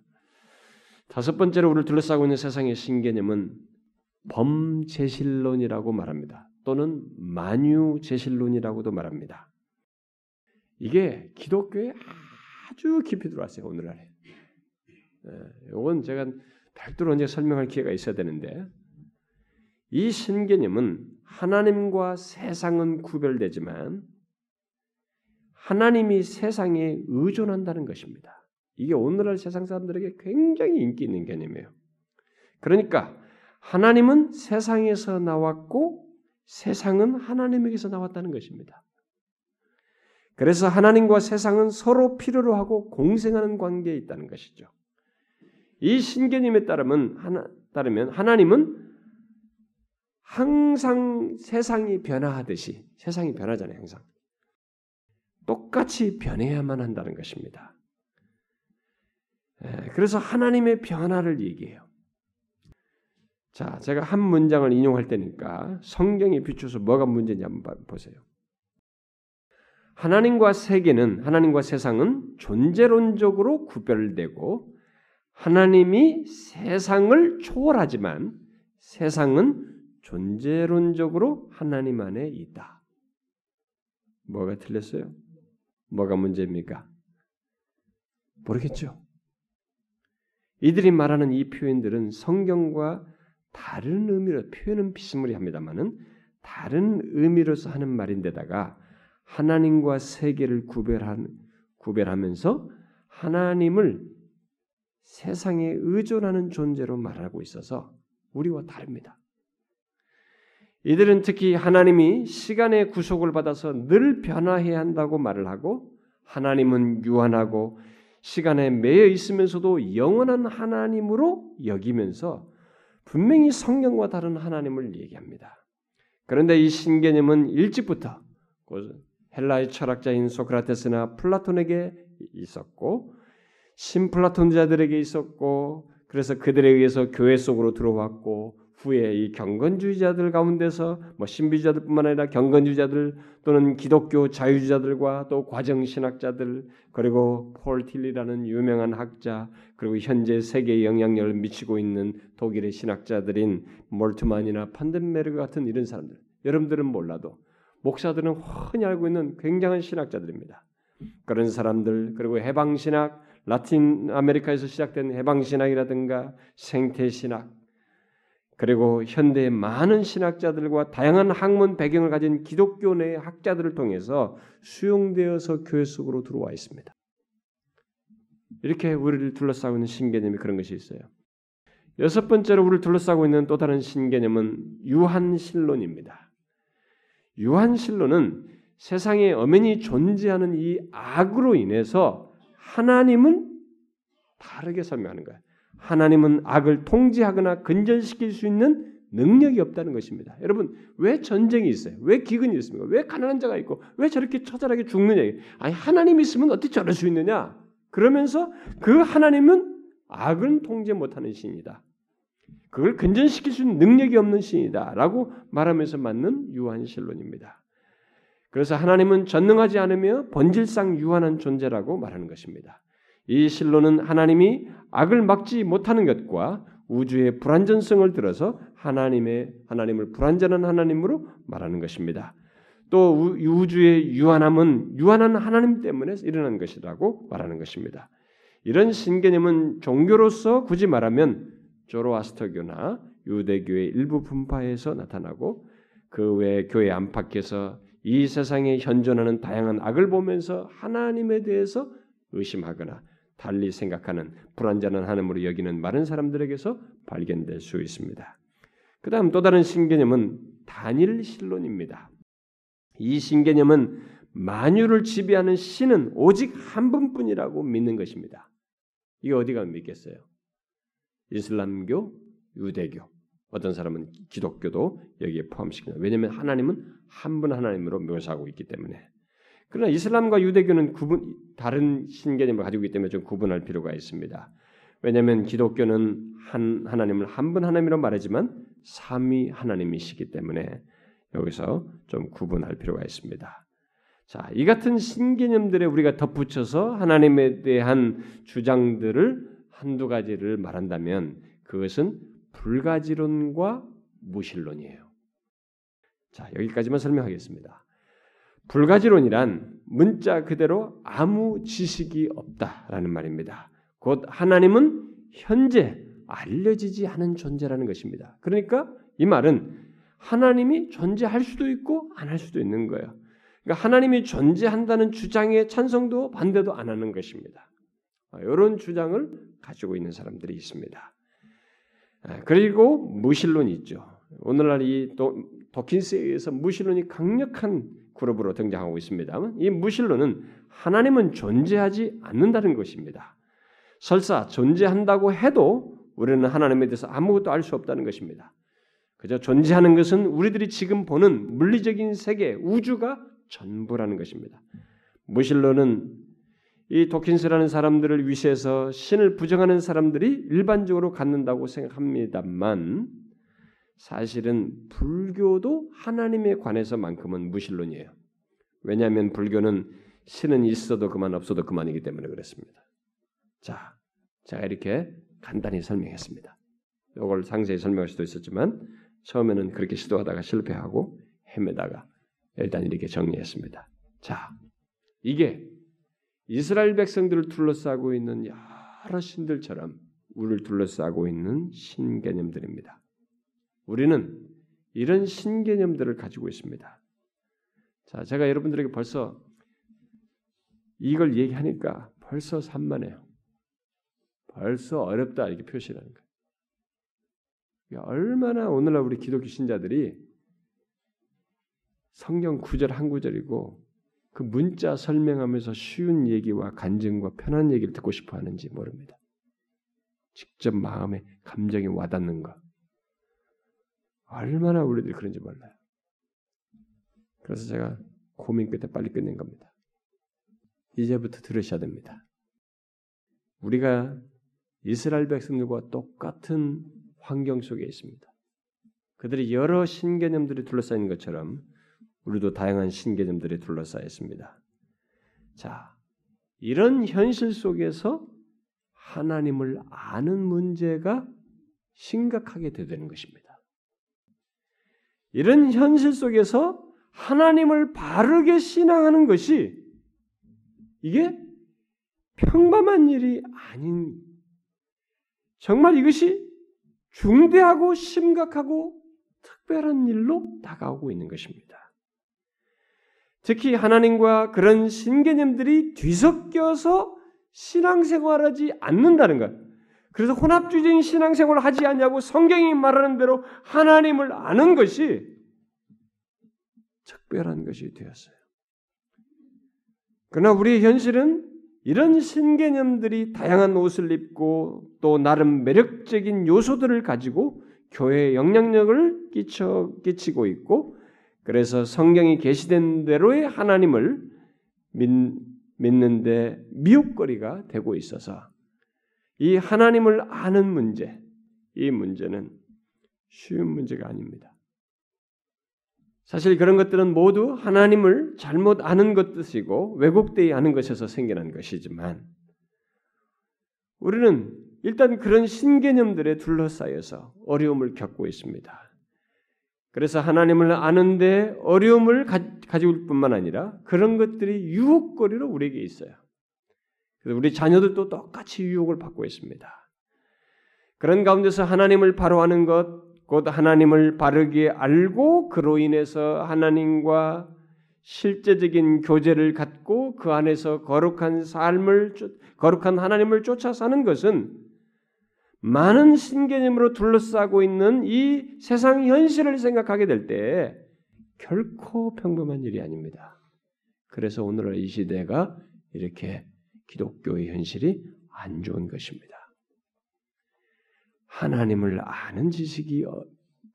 다섯 번째로 우리를 둘러싸고 있는 세상의 신개념은 범제실론이라고 말합니다. 또는 만유제실론이라고도 말합니다. 이게 기독교에 아주 깊이 들어왔어요 오늘날에. 이건 예, 제가 별도로 언제 설명할 기회가 있어야 되는데 이 신개념은 하나님과 세상은 구별되지만 하나님이 세상에 의존한다는 것입니다. 이게 오늘날 세상 사람들에게 굉장히 인기 있는 개념이에요. 그러니까 하나님은 세상에서 나왔고 세상은 하나님에게서 나왔다는 것입니다. 그래서 하나님과 세상은 서로 필요로 하고 공생하는 관계에 있다는 것이죠. 이 신개념에 따르면 하나, 따르면 하나님은 항상 세상이 변화하듯이 세상이 변하잖아요, 항상. 똑같이 변해야만 한다는 것입니다. 예, 그래서 하나님의 변화를 얘기해요. 자, 제가 한 문장을 인용할 테니까 성경에 비춰서 뭐가 문제인지 한번 보세요. 하나님과 세계는 하나님과 세상은 존재론적으로 구별되고 하나님이 세상을 초월하지만 세상은 존재론적으로 하나님 안에 있다. 뭐가 틀렸어요? 뭐가 문제입니까? 모르겠죠. 이들이 말하는 이 표현들은 성경과 다른 의미로 표현은 비스무리합니다만은 다른 의미로서 하는 말인데다가 하나님과 세계를 구별한 구별하면서 하나님을 세상에 의존하는 존재로 말하고 있어서 우리와 다릅니다. 이들은 특히 하나님이 시간의 구속을 받아서 늘 변화해야 한다고 말을 하고 하나님은 유한하고 시간에 매여 있으면서도 영원한 하나님으로 여기면서 분명히 성경과 다른 하나님을 얘기합니다. 그런데 이 신개념은 일찍부터 헬라의 철학자인 소크라테스나 플라톤에게 있었고 신플라톤자들에게 있었고 그래서 그들에 의해서 교회 속으로 들어왔고 후에 이 경건주의자들 가운데서 뭐 신비주의자들뿐만 아니라 경건주의자들 또는 기독교 자유주의자들과 또 과정신학자들 그리고 폴 틸리라는 유명한 학자 그리고 현재 세계에 영향력을 미치고 있는 독일의 신학자들인 몰트만이나 판덴메르 같은 이런 사람들 여러분들은 몰라도 목사들은 흔히 알고 있는 굉장한 신학자들입니다. 그런 사람들 그리고 해방신학 라틴 아메리카에서 시작된 해방 신학이라든가 생태 신학 그리고 현대의 많은 신학자들과 다양한 학문 배경을 가진 기독교 내 학자들을 통해서 수용되어서 교회 속으로 들어와 있습니다. 이렇게 우리를 둘러싸고 있는 신개념이 그런 것이 있어요. 여섯 번째로 우리를 둘러싸고 있는 또 다른 신개념은 유한신론입니다. 유한신론은 세상에 엄연히 존재하는 이 악으로 인해서 하나님은 다르게 설명하는 거예요. 하나님은 악을 통제하거나 근절시킬 수 있는 능력이 없다는 것입니다. 여러분 왜 전쟁이 있어요? 왜 기근이 있습니까? 왜 가난한 자가 있고 왜 저렇게 처절하게 죽느냐? 아니 하나님이 있으면 어떻게 저럴 수 있느냐? 그러면서 그 하나님은 악을 통제 못하는 신이다. 그걸 근전시킬 수 있는 능력이 없는 신이다라고 말하면서 맞는 유한신론입니다. 그래서 하나님은 전능하지 않으며 본질상 유한한 존재라고 말하는 것입니다. 이 신론은 하나님이 악을 막지 못하는 것과 우주의 불완전성을 들어서 하나님의 하나님을 불완전한 하나님으로 말하는 것입니다. 또 우주의 유한함은 유한한 하나님 때문에 일어난 것이라고 말하는 것입니다. 이런 신개념은 종교로서 굳이 말하면 조로아스터교나 유대교의 일부 분파에서 나타나고 그 외 교회 안팎에서 이 세상에 현존하는 다양한 악을 보면서 하나님에 대해서 의심하거나 달리 생각하는 불완전한 하나님으로 여기는 많은 사람들에게서 발견될 수 있습니다. 그 다음 또 다른 신개념은 단일 신론입니다. 이 신개념은 만유를 지배하는 신은 오직 한 분뿐이라고 믿는 것입니다. 이게 어디가 믿겠어요? 이슬람교, 유대교, 어떤 사람은 기독교도 여기에 포함시킵니다. 왜냐하면 하나님은 한 분 하나님으로 묘사하고 있기 때문에. 그러나 이슬람과 유대교는 구분 다른 신개념을 가지고 있기 때문에 좀 구분할 필요가 있습니다. 왜냐하면 기독교는 한 하나님을 한 분 하나님이라 말하지만 삼위 하나님이시기 때문에 여기서 좀 구분할 필요가 있습니다. 자, 이 같은 신개념들에 우리가 덧붙여서 하나님에 대한 주장들을 한두 가지를 말한다면 그것은 불가지론과 무신론이에요. 자, 여기까지만 설명하겠습니다. 불가지론이란 문자 그대로 아무 지식이 없다라는 말입니다. 곧 하나님은 현재 알려지지 않은 존재라는 것입니다. 그러니까 이 말은 하나님이 존재할 수도 있고 안 할 수도 있는 거예요. 그러니까 하나님이 존재한다는 주장에 찬성도 반대도 안 하는 것입니다. 이런 주장을 가지고 있는 사람들이 있습니다. 아, 그리고 무신론이 있죠. 오늘날 이 도킨스에 의해서 무신론이 강력한 그룹으로 등장하고 있습니다만 이 무신론은 하나님은 존재하지 않는다는 것입니다. 설사 존재한다고 해도 우리는 하나님에 대해서 아무것도 알 수 없다는 것입니다. 그저 존재하는 것은 우리들이 지금 보는 물리적인 세계, 우주가 전부라는 것입니다. 무신론은 이 도킨스라는 사람들을 위시해서 신을 부정하는 사람들이 일반적으로 갖는다고 생각합니다만 사실은 불교도 하나님에 관해서만큼은 무신론이에요. 왜냐하면 불교는 신은 있어도 그만 없어도 그만이기 때문에 그렇습니다. 자, 제가 이렇게 간단히 설명했습니다. 이걸 상세히 설명할 수도 있었지만 처음에는 그렇게 시도하다가 실패하고 헤매다가 일단 이렇게 정리했습니다. 자, 이게 이스라엘 백성들을 둘러싸고 있는 여러 신들처럼 우리를 둘러싸고 있는 신개념들입니다. 우리는 이런 신개념들을 가지고 있습니다. 자, 제가 여러분들에게 벌써 이걸 얘기하니까 벌써 산만해요. 벌써 어렵다 이렇게 표시하는 거예요. 얼마나 오늘날 우리 기독교 신자들이 성경 구절 한 구절이고 그 문자 설명하면서 쉬운 얘기와 간증과 편한 얘기를 듣고 싶어 하는지 모릅니다. 직접 마음에 감정이 와닿는 것. 얼마나 우리들이 그런지 몰라요. 그래서 제가 고민 끝에 빨리 끝낸 겁니다. 이제부터 들으셔야 됩니다. 우리가 이스라엘 백성들과 똑같은 환경 속에 있습니다. 그들이 여러 신개념들이 둘러싸인 것처럼 우리도 다양한 신개념들이 둘러싸여 있습니다. 자, 이런 현실 속에서 하나님을 아는 문제가 심각하게 되는 것입니다. 이런 현실 속에서 하나님을 바르게 신앙하는 것이 이게 평범한 일이 아닌 정말 이것이 중대하고 심각하고 특별한 일로 다가오고 있는 것입니다. 특히 하나님과 그런 신개념들이 뒤섞여서 신앙생활하지 않는다는 것. 그래서 혼합주의적인 신앙생활을 하지 않냐고 성경이 말하는 대로 하나님을 아는 것이 특별한 것이 되었어요. 그러나 우리의 현실은 이런 신개념들이 다양한 옷을 입고 또 나름 매력적인 요소들을 가지고 교회에 영향력을 끼쳐 끼치고 있고 그래서 성경이 계시된 대로의 하나님을 믿, 믿는데 미혹거리가 되고 있어서 이 하나님을 아는 문제, 이 문제는 쉬운 문제가 아닙니다. 사실 그런 것들은 모두 하나님을 잘못 아는 것이고 왜곡되이 아는 것에서 생겨난 것이지만 우리는 일단 그런 신개념들에 둘러싸여서 어려움을 겪고 있습니다. 그래서 하나님을 아는데 어려움을 가, 지고 있을 뿐만 아니라 그런 것들이 유혹거리로 우리에게 있어요. 그래서 우리 자녀들도 똑같이 유혹을 받고 있습니다. 그런 가운데서 하나님을 바로 아는 것, 곧 하나님을 바르게 알고 그로 인해서 하나님과 실제적인 교제를 갖고 그 안에서 거룩한 삶을 거룩한 하나님을 쫓아 사는 것은 많은 신개념으로 둘러싸고 있는 이 세상 현실을 생각하게 될 때 결코 평범한 일이 아닙니다. 그래서 오늘날 이 시대가 이렇게 기독교의 현실이 안 좋은 것입니다. 하나님을 아는 지식이 어,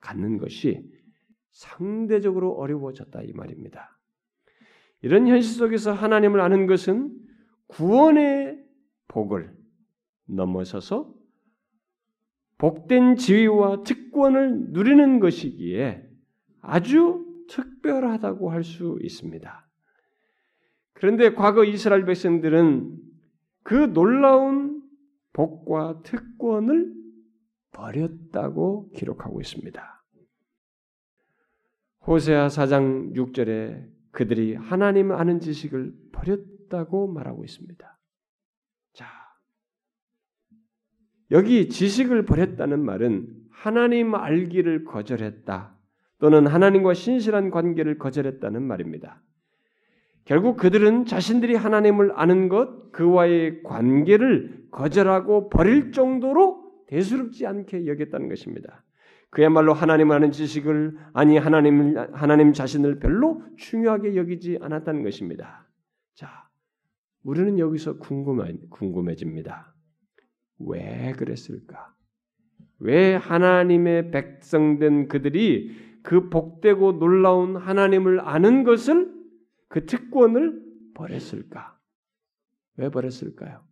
갖는 것이 상대적으로 어려워졌다 이 말입니다. 이런 현실 속에서 하나님을 아는 것은 구원의 복을 넘어서서 복된 지위와 특권을 누리는 것이기에 아주 특별하다고 할 수 있습니다. 그런데 과거 이스라엘 백성들은 그 놀라운 복과 특권을 버렸다고 기록하고 있습니다. 호세아 4장 6절에 그들이 하나님 아는 지식을 버렸다고 말하고 있습니다. 여기 지식을 버렸다는 말은 하나님 알기를 거절했다. 또는 하나님과 신실한 관계를 거절했다는 말입니다. 결국 그들은 자신들이 하나님을 아는 것, 그와의 관계를 거절하고 버릴 정도로 대수롭지 않게 여겼다는 것입니다. 그야말로 하나님 아는 지식을 아니 하나님 하나님 자신을 별로 중요하게 여기지 않았다는 것입니다. 자, 우리는 여기서 궁금해, 궁금해집니다. 왜 그랬을까? 왜 하나님의 백성된 그들이 그 복되고 놀라운 하나님을 아는 것을 그 특권을 버렸을까? 왜 버렸을까요?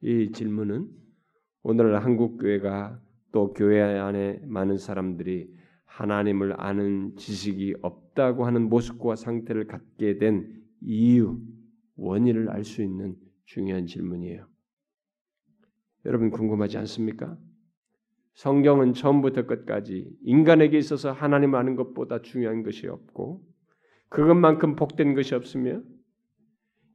이 질문은 오늘 한국 교회가 또 교회 안에 많은 사람들이 하나님을 아는 지식이 없다고 하는 모습과 상태를 갖게 된 이유, 원인을 알 수 있는 중요한 질문이에요. 여러분 궁금하지 않습니까? 성경은 처음부터 끝까지 인간에게 있어서 하나님 아는 것보다 중요한 것이 없고 그것만큼 복된 것이 없으며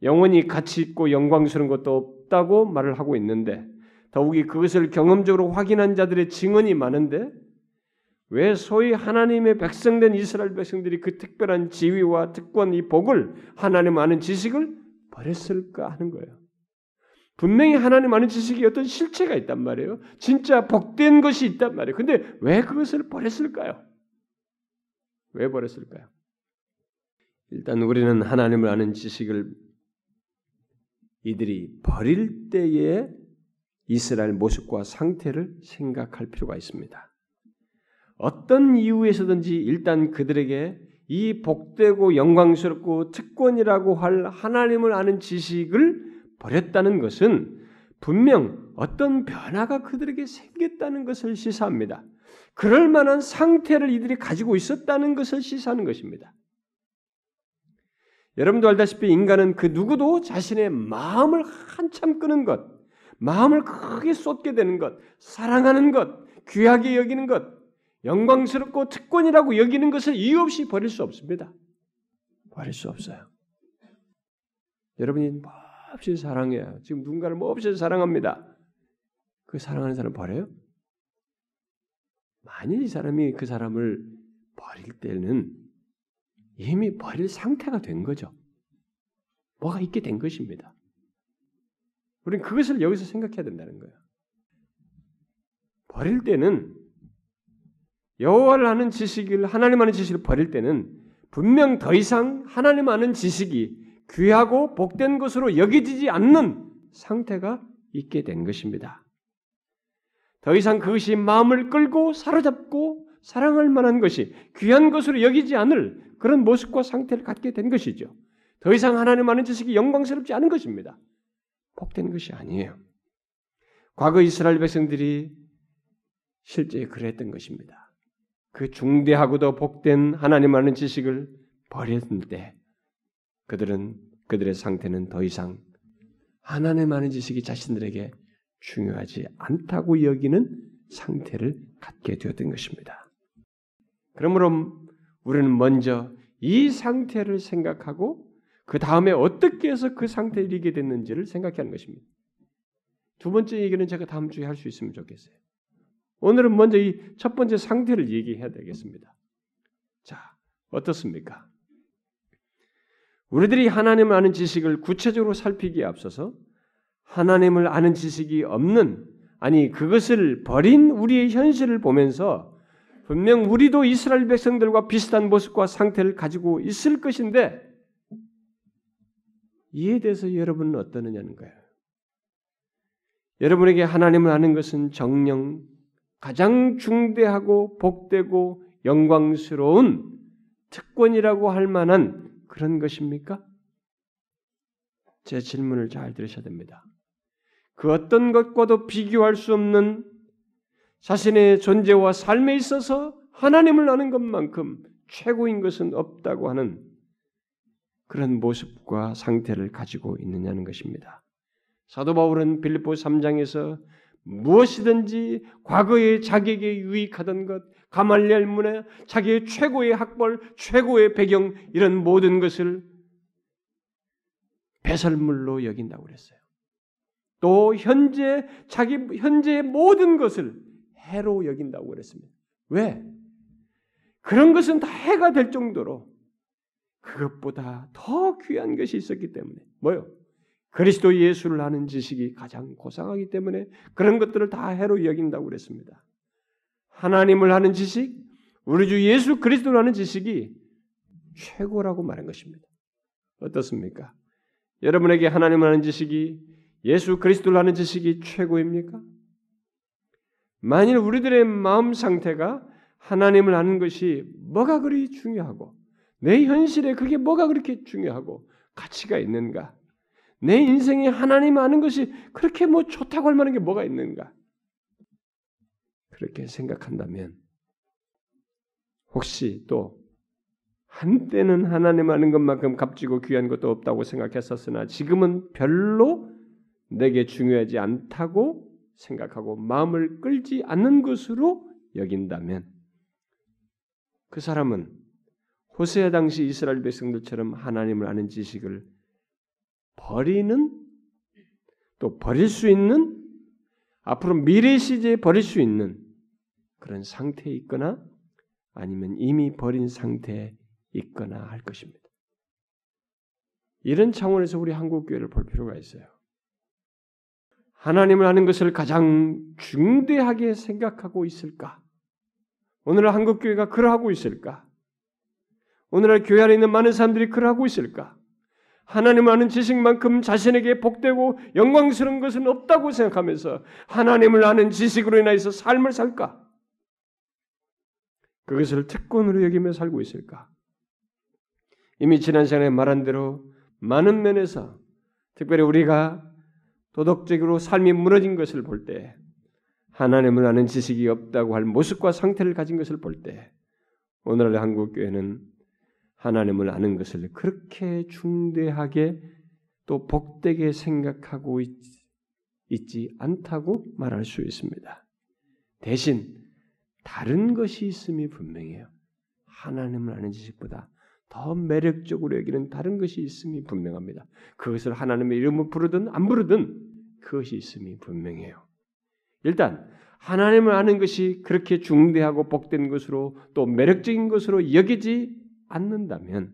영원히 가치 있고 영광스러운 것도 없다고 말을 하고 있는데 더욱이 그것을 경험적으로 확인한 자들의 증언이 많은데 왜 소위 하나님의 백성된 이스라엘 백성들이 그 특별한 지위와 특권 이 복을 하나님 아는 지식을 버렸을까 하는 거예요. 분명히 하나님 아는 지식이 어떤 실체가 있단 말이에요. 진짜 복된 것이 있단 말이에요. 근데 왜 그것을 버렸을까요? 왜 버렸을까요? 일단 우리는 하나님을 아는 지식을 이들이 버릴 때의 이스라엘 모습과 상태를 생각할 필요가 있습니다. 어떤 이유에서든지 일단 그들에게 이 복되고 영광스럽고 특권이라고 할 하나님을 아는 지식을 버렸다는 것은 분명 어떤 변화가 그들에게 생겼다는 것을 시사합니다. 그럴 만한 상태를 이들이 가지고 있었다는 것을 시사하는 것입니다. 여러분도 알다시피 인간은 그 누구도 자신의 마음을 한참 끄는 것, 마음을 크게 쏟게 되는 것, 사랑하는 것, 귀하게 여기는 것, 영광스럽고 특권이라고 여기는 것을 이유 없이 버릴 수 없습니다. 버릴 수 없어요. 여러분이 뭐 없이 사랑해요. 지금 누군가를 뭐 없이 사랑합니다. 그 사랑하는 사람 버려요? 만일 이 사람이 그 사람을 버릴 때는 이미 버릴 상태가 된 거죠. 뭐가 있게 된 것입니다. 우리는 그것을 여기서 생각해야 된다는 거예요. 버릴 때는 여호와를 아는 지식을 하나님 아는 지식을 버릴 때는 분명 더 이상 하나님 아는 지식이 귀하고 복된 것으로 여겨지지 않는 상태가 있게 된 것입니다. 더 이상 그것이 마음을 끌고 사로잡고 사랑할 만한 것이 귀한 것으로 여기지 않을 그런 모습과 상태를 갖게 된 것이죠. 더 이상 하나님 아는 지식이 영광스럽지 않은 것입니다. 복된 것이 아니에요. 과거 이스라엘 백성들이 실제 그랬던 것입니다. 그 중대하고도 복된 하나님 아는 지식을 버렸을 때 그들은 그들의 상태는 더 이상 하나님 아는 지식이 자신들에게 중요하지 않다고 여기는 상태를 갖게 되었던 것입니다. 그러므로 우리는 먼저 이 상태를 생각하고 그 다음에 어떻게 해서 그 상태에 이르게 됐는지를 생각하는 것입니다. 두 번째 얘기는 제가 다음 주에 할 수 있으면 좋겠어요. 오늘은 먼저 이 첫 번째 상태를 얘기해야 되겠습니다. 자, 어떻습니까? 우리들이 하나님을 아는 지식을 구체적으로 살피기에 앞서서 하나님을 아는 지식이 없는 아니 그것을 버린 우리의 현실을 보면서 분명 우리도 이스라엘 백성들과 비슷한 모습과 상태를 가지고 있을 것인데 이에 대해서 여러분은 어떠느냐는 거예요. 여러분에게 하나님을 아는 것은 정령 가장 중대하고 복되고 영광스러운 특권이라고 할 만한 그런 것입니까? 제 질문을 잘 들으셔야 됩니다. 그 어떤 것과도 비교할 수 없는 자신의 존재와 삶에 있어서 하나님을 아는 것만큼 최고인 것은 없다고 하는 그런 모습과 상태를 가지고 있느냐는 것입니다. 사도 바울은 빌립보 3장에서 무엇이든지 과거의 자기에게 유익하던 것, 가말리엘 문에 자기의 최고의 학벌, 최고의 배경 이런 모든 것을 배설물로 여긴다고 그랬어요. 또 현재 자기 현재의 모든 것을 해로 여긴다고 그랬습니다. 왜? 그런 것은 다 해가 될 정도로 그것보다 더 귀한 것이 있었기 때문에 뭐요? 그리스도 예수를 아는 지식이 가장 고상하기 때문에 그런 것들을 다 해로 여긴다고 그랬습니다. 하나님을 아는 지식, 우리 주 예수 그리스도를 아는 지식이 최고라고 말한 것입니다. 어떻습니까? 여러분에게 하나님을 아는 지식이 예수 그리스도를 아는 지식이 최고입니까? 만일 우리들의 마음 상태가 하나님을 아는 것이 뭐가 그리 중요하고 내 현실에 그게 뭐가 그렇게 중요하고 가치가 있는가? 내 인생에 하나님 아는 것이 그렇게 뭐 좋다고 할 만한 게 뭐가 있는가? 그렇게 생각한다면 혹시 또 한때는 하나님 아는 것만큼 값지고 귀한 것도 없다고 생각했었으나 지금은 별로 내게 중요하지 않다고 생각하고 마음을 끌지 않는 것으로 여긴다면 그 사람은 호세아 당시 이스라엘 백성들처럼 하나님을 아는 지식을 버리는 또 버릴 수 있는 앞으로 미래 시제에 버릴 수 있는 그런 상태에 있거나 아니면 이미 버린 상태에 있거나 할 것입니다. 이런 차원에서 우리 한국 교회를 볼 필요가 있어요. 하나님을 아는 것을 가장 중대하게 생각하고 있을까? 오늘 한국 교회가 그러하고 있을까? 오늘날 교회 안에 있는 많은 사람들이 그러하고 있을까? 하나님 아는 지식만큼 자신에게 복되고 영광스러운 것은 없다고 생각하면서 하나님을 아는 지식으로 인하여서 삶을 살까? 그것을 특권으로 여기며 살고 있을까? 이미 지난 시간에 말한 대로 많은 면에서 특별히 우리가 도덕적으로 삶이 무너진 것을 볼 때, 하나님을 아는 지식이 없다고 할 모습과 상태를 가진 것을 볼 때, 오늘날 한국 교회는 하나님을 아는 것을 그렇게 중대하게 또 복되게 생각하고 있, 지 않다고 말할 수 있습니다. 대신 다른 것이 있음이 분명해요. 하나님을 아는 지식보다 더 매력적으로 여기는 다른 것이 있음이 분명합니다. 그것을 하나님의 이름을 부르든 안 부르든 그것이 있음이 분명해요. 일단 하나님을 아는 것이 그렇게 중대하고 복된 것으로 또 매력적인 것으로 여기지 않는다면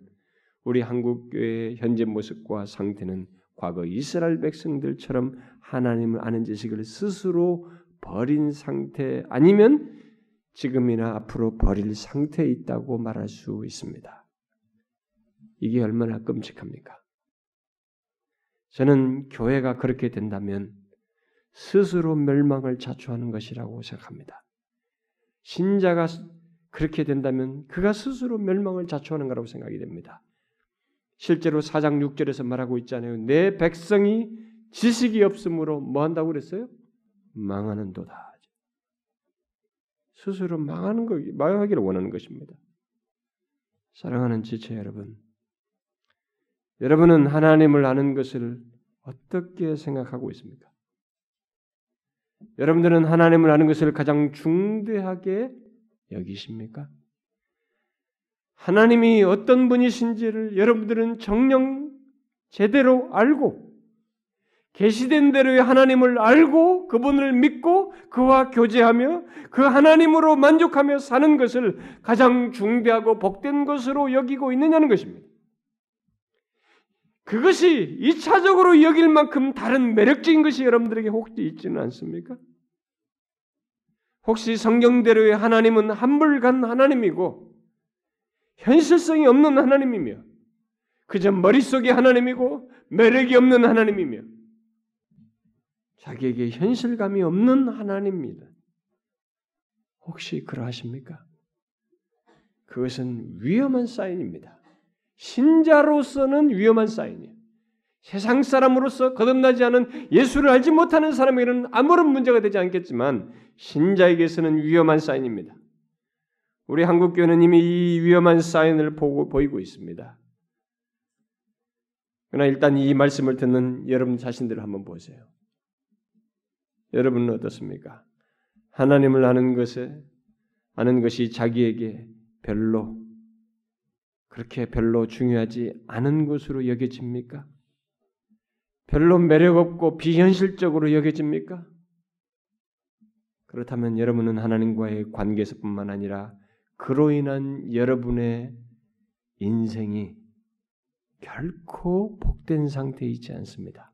우리 한국 교회의 현재 모습과 상태는 과거 이스라엘 백성들처럼 하나님을 아는 지식을 스스로 버린 상태 아니면 지금이나 앞으로 버릴 상태에 있다고 말할 수 있습니다. 이게 얼마나 끔찍합니까? 저는 교회가 그렇게 된다면 스스로 멸망을 자초하는 것이라고 생각합니다. 신자가 그렇게 된다면 그가 스스로 멸망을 자초하는 거라고 생각이 됩니다. 실제로 4장 6절에서 말하고 있잖아요. 내 백성이 지식이 없으므로 뭐 한다고 그랬어요? 망하는 도다. 스스로 망하는 거, 망하기를 원하는 것입니다. 사랑하는 지체 여러분, 여러분은 하나님을 아는 것을 어떻게 생각하고 있습니까? 여러분들은 하나님을 아는 것을 가장 중대하게 여기십니까? 하나님이 어떤 분이신지를 여러분들은 정령 제대로 알고 계시된 대로의 하나님을 알고 그분을 믿고 그와 교제하며 그 하나님으로 만족하며 사는 것을 가장 중대하고 복된 것으로 여기고 있느냐는 것입니다. 그것이 2차적으로 여길 만큼 다른 매력적인 것이 여러분들에게 혹시 있지는 않습니까? 혹시 성경대로의 하나님은 한물간 하나님이고 현실성이 없는 하나님이며 그저 머릿속의 하나님이고 매력이 없는 하나님이며 자기에게 현실감이 없는 하나님입니다. 혹시 그러하십니까? 그것은 위험한 사인입니다. 신자로서는 위험한 사인이에요. 세상 사람으로서 거듭나지 않은 예수를 알지 못하는 사람에게는 아무런 문제가 되지 않겠지만 신자에게서는 위험한 사인입니다. 우리 한국 교회는 이미 이 위험한 사인을 보고 보이고 있습니다. 그러나 일단 이 말씀을 듣는 여러분 자신들을 한번 보세요. 여러분은 어떻습니까? 하나님을 아는 것에 아는 것이 자기에게 별로 그렇게 별로 중요하지 않은 것으로 여겨집니까? 별로 매력 없고 비현실적으로 여겨집니까? 그렇다면 여러분은 하나님과의 관계에서뿐만 아니라 그로 인한 여러분의 인생이 결코 복된 상태에 있지 않습니다.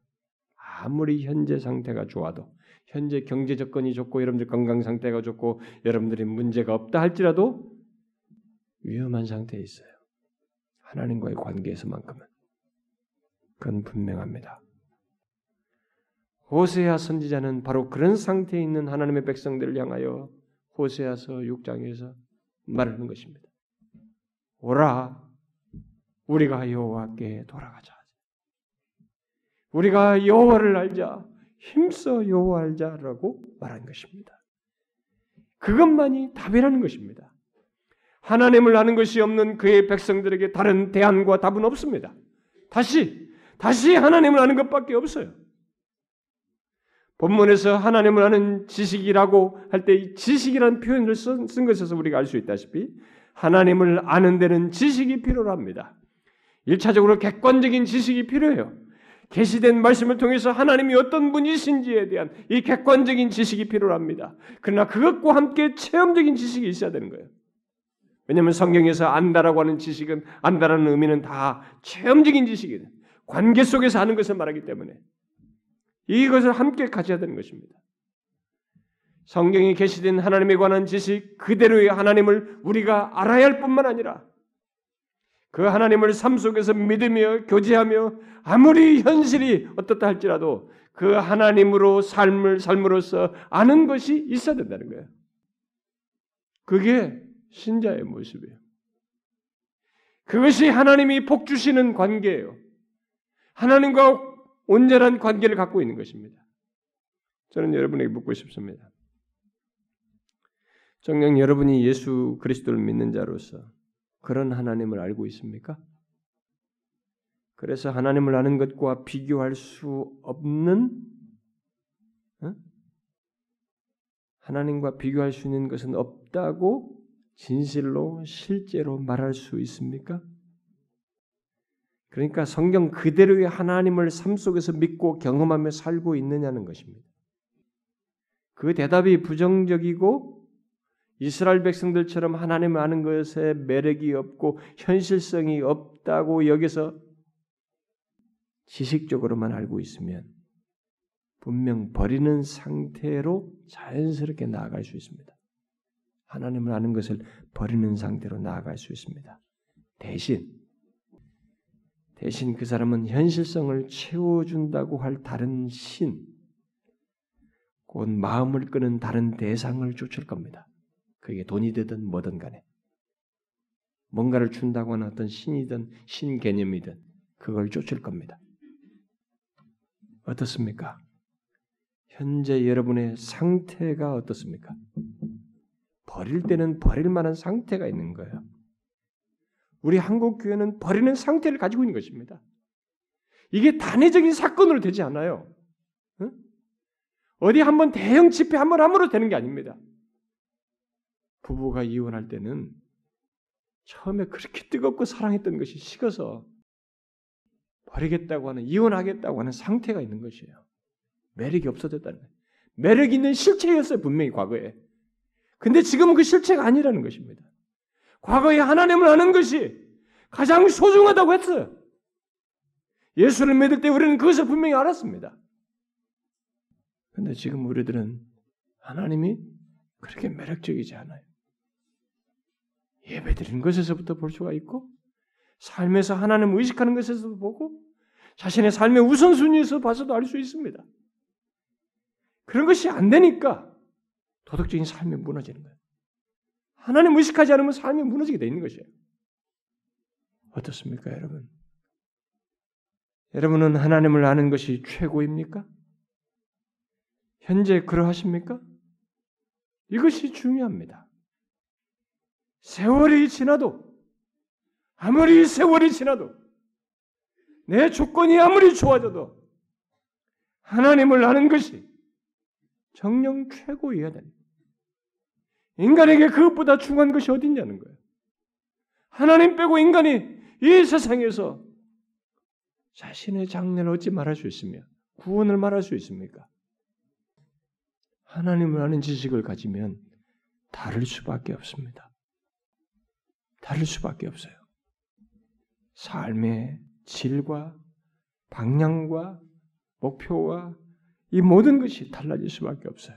아무리 현재 상태가 좋아도 현재 경제 조건이 좋고 여러분들 건강 상태가 좋고 여러분들이 문제가 없다 할지라도 위험한 상태에 있어요. 하나님과의 관계에서만큼은 그건 분명합니다. 호세아 선지자는 바로 그런 상태에 있는 하나님의 백성들을 향하여 호세아서 6장에서 말하는 것입니다. 오라 우리가 여호와께 돌아가자. 우리가 여호와를 알자. 힘써 여호와 알자라고 말한 것입니다. 그것만이 답이라는 것입니다. 하나님을 아는 것이 없는 그의 백성들에게 다른 대안과 답은 없습니다. 다시 다시 하나님을 아는 것밖에 없어요. 본문에서 하나님을 아는 지식이라고 할때 지식이라는 표현을 쓴, 쓴 것에서 우리가 알 수 있다시피 하나님을 아는 데는 지식이 필요합니다. 1차적으로 객관적인 지식이 필요해요. 계시된 말씀을 통해서 하나님이 어떤 분이신지에 대한 이 객관적인 지식이 필요합니다. 그러나 그것과 함께 체험적인 지식이 있어야 되는 거예요. 왜냐하면 성경에서 안다라고 하는 지식은 안다라는 의미는 다 체험적인 지식이에요. 관계 속에서 하는 것을 말하기 때문에 이것을 함께 가져야 되는 것입니다. 성경에 계시된 하나님에 관한 지식 그대로의 하나님을 우리가 알아야 할 뿐만 아니라 그 하나님을 삶 속에서 믿으며 교제하며 아무리 현실이 어떻다 할지라도 그 하나님으로 삶을 삶으로써 아는 것이 있어야 된다는 거예요. 그게 신자의 모습이에요. 그것이 하나님이 복 주시는 관계예요. 하나님과 온전한 관계를 갖고 있는 것입니다. 저는 여러분에게 묻고 싶습니다. 정녕 여러분이 예수 그리스도를 믿는 자로서 그런 하나님을 알고 있습니까? 그래서 하나님을 아는 것과 비교할 수 없는 어? 하나님과 비교할 수 있는 것은 없다고 진실로 실제로 말할 수 있습니까? 그러니까 성경 그대로의 하나님을 삶 속에서 믿고 경험하며 살고 있느냐는 것입니다. 그 대답이 부정적이고 이스라엘 백성들처럼 하나님을 아는 것에 매력이 없고 현실성이 없다고 여기서 지식적으로만 알고 있으면 분명 버리는 상태로 자연스럽게 나아갈 수 있습니다. 하나님을 아는 것을 버리는 상태로 나아갈 수 있습니다. 대신 대신 그 사람은 현실성을 채워준다고 할 다른 신, 곧 마음을 끄는 다른 대상을 쫓을 겁니다. 그게 돈이 되든 뭐든 간에. 뭔가를 준다고 하는 어떤 신이든 신 개념이든 그걸 쫓을 겁니다. 어떻습니까? 현재 여러분의 상태가 어떻습니까? 버릴 때는 버릴 만한 상태가 있는 거예요. 우리 한국 교회는 버리는 상태를 가지고 있는 것입니다. 이게 단회적인 사건으로 되지 않아요. 응? 어디 한번 대형 집회 한번 함으로 되는 게 아닙니다. 부부가 이혼할 때는 처음에 그렇게 뜨겁고 사랑했던 것이 식어서 버리겠다고 하는 이혼하겠다고 하는 상태가 있는 것이에요. 매력이 없어졌다는 거예요. 매력 있는 실체였어요 분명히 과거에. 근데 지금은 그 실체가 아니라는 것입니다. 과거에 하나님을 아는 것이 가장 소중하다고 했어요. 예수를 믿을 때 우리는 그것을 분명히 알았습니다. 근데 지금 우리들은 하나님이 그렇게 매력적이지 않아요. 예배 드리는 것에서부터 볼 수가 있고, 삶에서 하나님을 의식하는 것에서도 보고, 자신의 삶의 우선순위에서 봐서도 알 수 있습니다. 그런 것이 안 되니까 도덕적인 삶이 무너지는 거예요. 하나님 의식하지 않으면 삶이 무너지게 돼 있는 것이에요. 어떻습니까, 여러분? 여러분은 하나님을 아는 것이 최고입니까? 현재 그러하십니까? 이것이 중요합니다. 세월이 지나도, 아무리 세월이 지나도, 내 조건이 아무리 좋아져도, 하나님을 아는 것이 정령 최고여야 됩니다. 인간에게 그것보다 중요한 것이 어딨냐는 거예요. 하나님 빼고 인간이 이 세상에서 자신의 장래를 어찌 말할 수 있으며 구원을 말할 수 있습니까? 하나님을 아는 지식을 가지면 다를 수밖에 없습니다. 다를 수밖에 없어요. 삶의 질과 방향과 목표와 이 모든 것이 달라질 수밖에 없어요.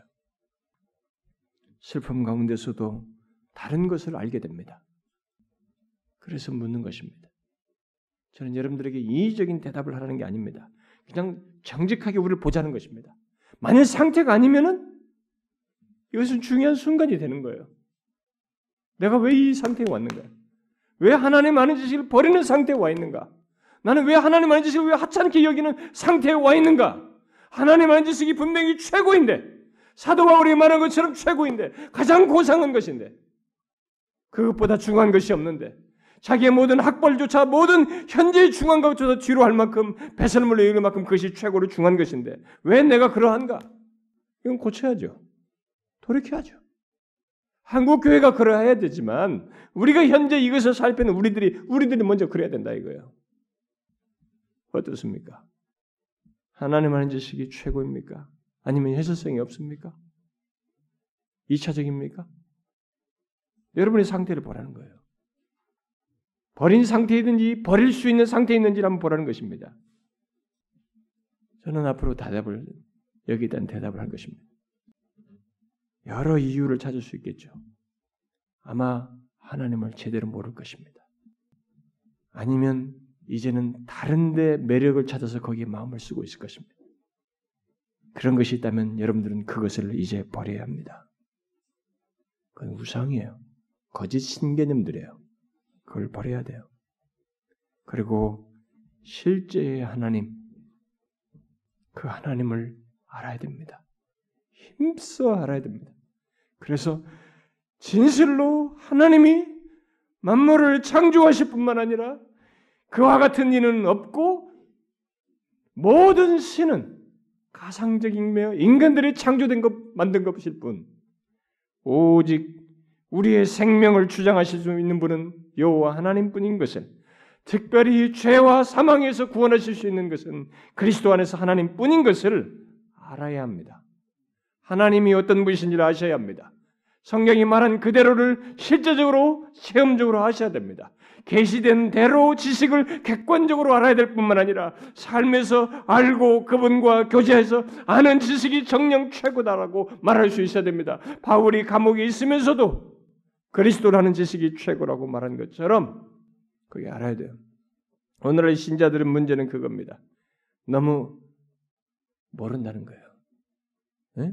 슬픔 가운데서도 다른 것을 알게 됩니다. 그래서 묻는 것입니다. 저는 여러분들에게 이의적인 대답을 하라는 게 아닙니다. 그냥 정직하게 우리를 보자는 것입니다. 만일 상태가 아니면은 이것은 중요한 순간이 되는 거예요. 내가 왜 이 상태에 왔는가? 왜 하나님 아는 지식을 버리는 상태에 와 있는가? 나는 왜 하나님 아는 지식을 왜 하찮게 여기는 상태에 와 있는가? 하나님 아는 지식이 분명히 최고인데 사도 바울이 말한 것처럼 최고인데 가장 고상한 것인데 그것보다 중요한 것이 없는데 자기의 모든 학벌조차 모든 현재의 중요한 것조차 뒤로 할 만큼 배설물로 이을 만큼 그것이 최고로 중요한 것인데 왜 내가 그러한가? 이건 고쳐야죠. 돌이켜야죠. 한국 교회가 그러해야 되지만 우리가 현재 이것을 살피는 우리들이 우리들이 먼저 그래야 된다 이거예요. 어떻습니까? 하나님 하는 지식이 최고입니까? 아니면 해설성이 없습니까? 2차적입니까? 여러분의 상태를 보라는 거예요. 버린 상태이든지 버릴 수 있는 상태에 있는지를 한번 보라는 것입니다. 저는 앞으로 대답을 여기에 대한 대답을 할 것입니다. 여러 이유를 찾을 수 있겠죠. 아마 하나님을 제대로 모를 것입니다. 아니면 이제는 다른데 매력을 찾아서 거기에 마음을 쓰고 있을 것입니다. 그런 것이 있다면 여러분들은 그것을 이제 버려야 합니다. 그건 우상이에요. 거짓 신개념들이에요. 그걸 버려야 돼요. 그리고 실제의 하나님, 그 하나님을 알아야 됩니다. 힘써 알아야 됩니다. 그래서 진실로 하나님이 만물을 창조하실 뿐만 아니라 그와 같은 이는 없고 모든 신은 가상적이며 인간들이 창조된 것 만든 것일 뿐 오직 우리의 생명을 주장하실 수 있는 분은 여호와 하나님뿐인 것을 특별히 죄와 사망에서 구원하실 수 있는 것은 그리스도 안에서 하나님뿐인 것을 알아야 합니다. 하나님이 어떤 분이신지를 아셔야 합니다. 성경이 말한 그대로를 실제적으로 체험적으로 하셔야 됩니다. 계시된 대로 지식을 객관적으로 알아야 될 뿐만 아니라 삶에서 알고 그분과 교제해서 아는 지식이 정령 최고다라고 말할 수 있어야 됩니다. 바울이 감옥에 있으면서도 그리스도라는 지식이 최고라고 말한 것처럼 그게 알아야 돼요. 오늘의 신자들은 문제는 그겁니다. 너무 모른다는 거예요. 네?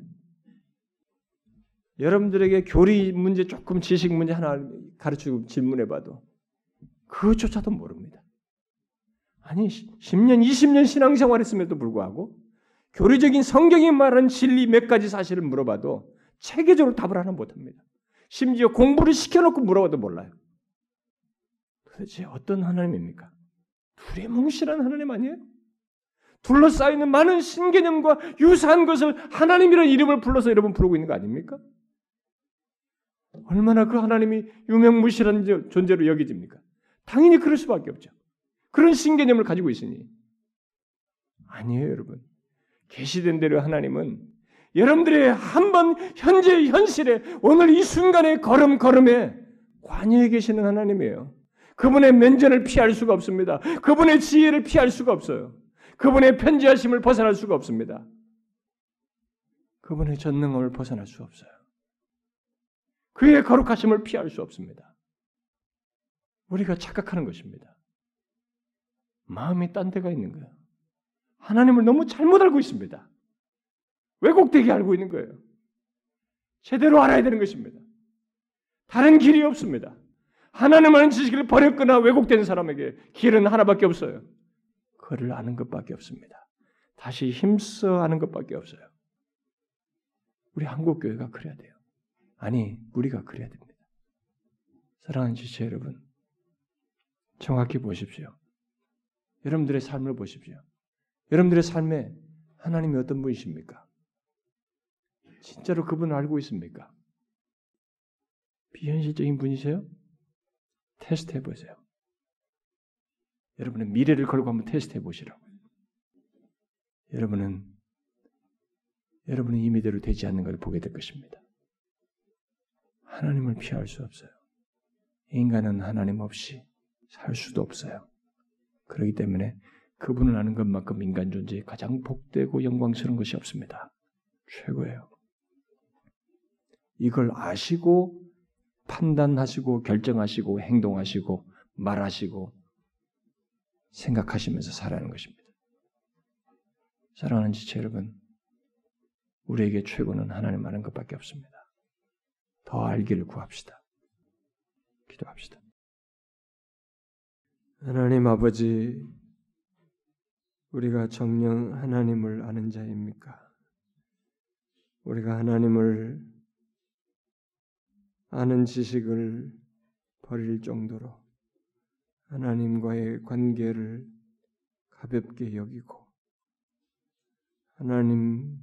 여러분들에게 교리 문제 조금 지식 문제 하나 가르치고 질문해 봐도 그것조차도 모릅니다. 아니 10년, 20년 신앙생활 했음에도 불구하고 교리적인 성경이 말하는 진리 몇 가지 사실을 물어봐도 체계적으로 답을 하나 못합니다. 심지어 공부를 시켜놓고 물어봐도 몰라요. 도대체 어떤 하나님입니까? 두리뭉실한 하나님 아니에요? 둘러싸이는 많은 신개념과 유사한 것을 하나님이라는 이름을 불러서 여러분 부르고 있는 거 아닙니까? 얼마나 그 하나님이 유명무실한 존재로 여겨집니까? 당연히 그럴 수밖에 없죠. 그런 신개념을 가지고 있으니. 아니에요, 여러분. 계시된 대로 하나님은 여러분들의 한번 현재 현실에 오늘 이 순간의 걸음 걸음에 관여해 계시는 하나님이에요. 그분의 면전을 피할 수가 없습니다. 그분의 지혜를 피할 수가 없어요. 그분의 편지하심을 벗어날 수가 없습니다. 그분의 전능함을 벗어날 수 없어요. 그의 거룩하심을 피할 수 없습니다. 우리가 착각하는 것입니다. 마음이 딴 데가 있는 거예요. 하나님을 너무 잘못 알고 있습니다. 왜곡되게 알고 있는 거예요. 제대로 알아야 되는 것입니다. 다른 길이 없습니다. 하나님 아는 지식을 버렸거나 왜곡된 사람에게 길은 하나밖에 없어요. 그를 아는 것밖에 없습니다. 다시 힘써 아는 것밖에 없어요. 우리 한국 교회가 그래야 돼요. 아니, 우리가 그래야 됩니다. 사랑하는 지체 여러분, 정확히 보십시오. 여러분들의 삶을 보십시오. 여러분들의 삶에 하나님이 어떤 분이십니까? 진짜로 그분을 알고 있습니까? 비현실적인 분이세요? 테스트 해보세요. 여러분의 미래를 걸고 한번 테스트 해보시라고. 여러분은 여러분의 임의대로 되지 않는 것을 보게 될 것입니다. 하나님을 피할 수 없어요. 인간은 하나님 없이 살 수도 없어요. 그렇기 때문에 그분을 아는 것만큼 인간 존재에 가장 복되고 영광스러운 것이 없습니다. 최고예요. 이걸 아시고 판단하시고 결정하시고 행동하시고 말하시고 생각하시면서 살아가는 것입니다. 사랑하는 지체 여러분, 우리에게 최고는 하나님 아는 것밖에 없습니다. 더 알기를 구합시다. 기도합시다. 하나님 아버지, 우리가 정령 하나님을 아는 자입니까? 우리가 하나님을 아는 지식을 버릴 정도로 하나님과의 관계를 가볍게 여기고 하나님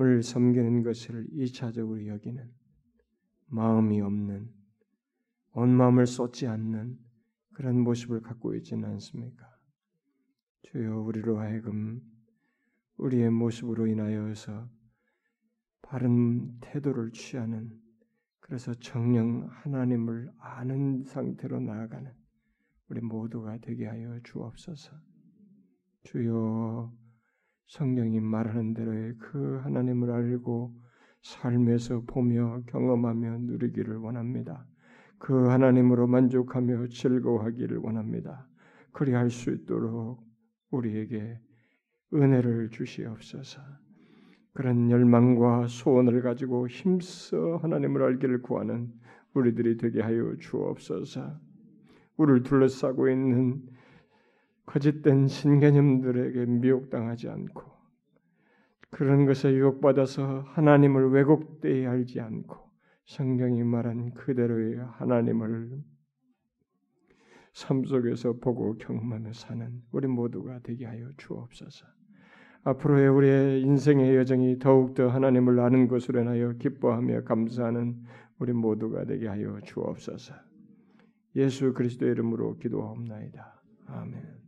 을 섬기는 것을 이차적으로 여기는 마음이 없는 온 마음을 쏟지 않는 그런 모습을 갖고 있지는 않습니까? 주여 우리로 하여금 우리의 모습으로 인하여서 바른 태도를 취하는 그래서 정령 하나님을 아는 상태로 나아가는 우리 모두가 되게 하여 주옵소서. 주여 성령이 말하는 대로의 그 하나님을 알고 삶에서 보며 경험하며 누리기를 원합니다. 그 하나님으로 만족하며 즐거워하기를 원합니다. 그리할 수 있도록 우리에게 은혜를 주시옵소서. 그런 열망과 소원을 가지고 힘써 하나님을 알기를 구하는 우리들이 되게 하여 주옵소서. 우리를 둘러싸고 있는 거짓된 신개념들에게 미혹당하지 않고 그런 것에 유혹받아서 하나님을 왜곡되이 알지 않고 성경이 말한 그대로의 하나님을 삶 속에서 보고 경험하며 사는 우리 모두가 되게 하여 주옵소서. 앞으로의 우리의 인생의 여정이 더욱더 하나님을 아는 것으로 인하여 기뻐하며 감사하는 우리 모두가 되게 하여 주옵소서. 예수 그리스도의 이름으로 기도하옵나이다. 아멘.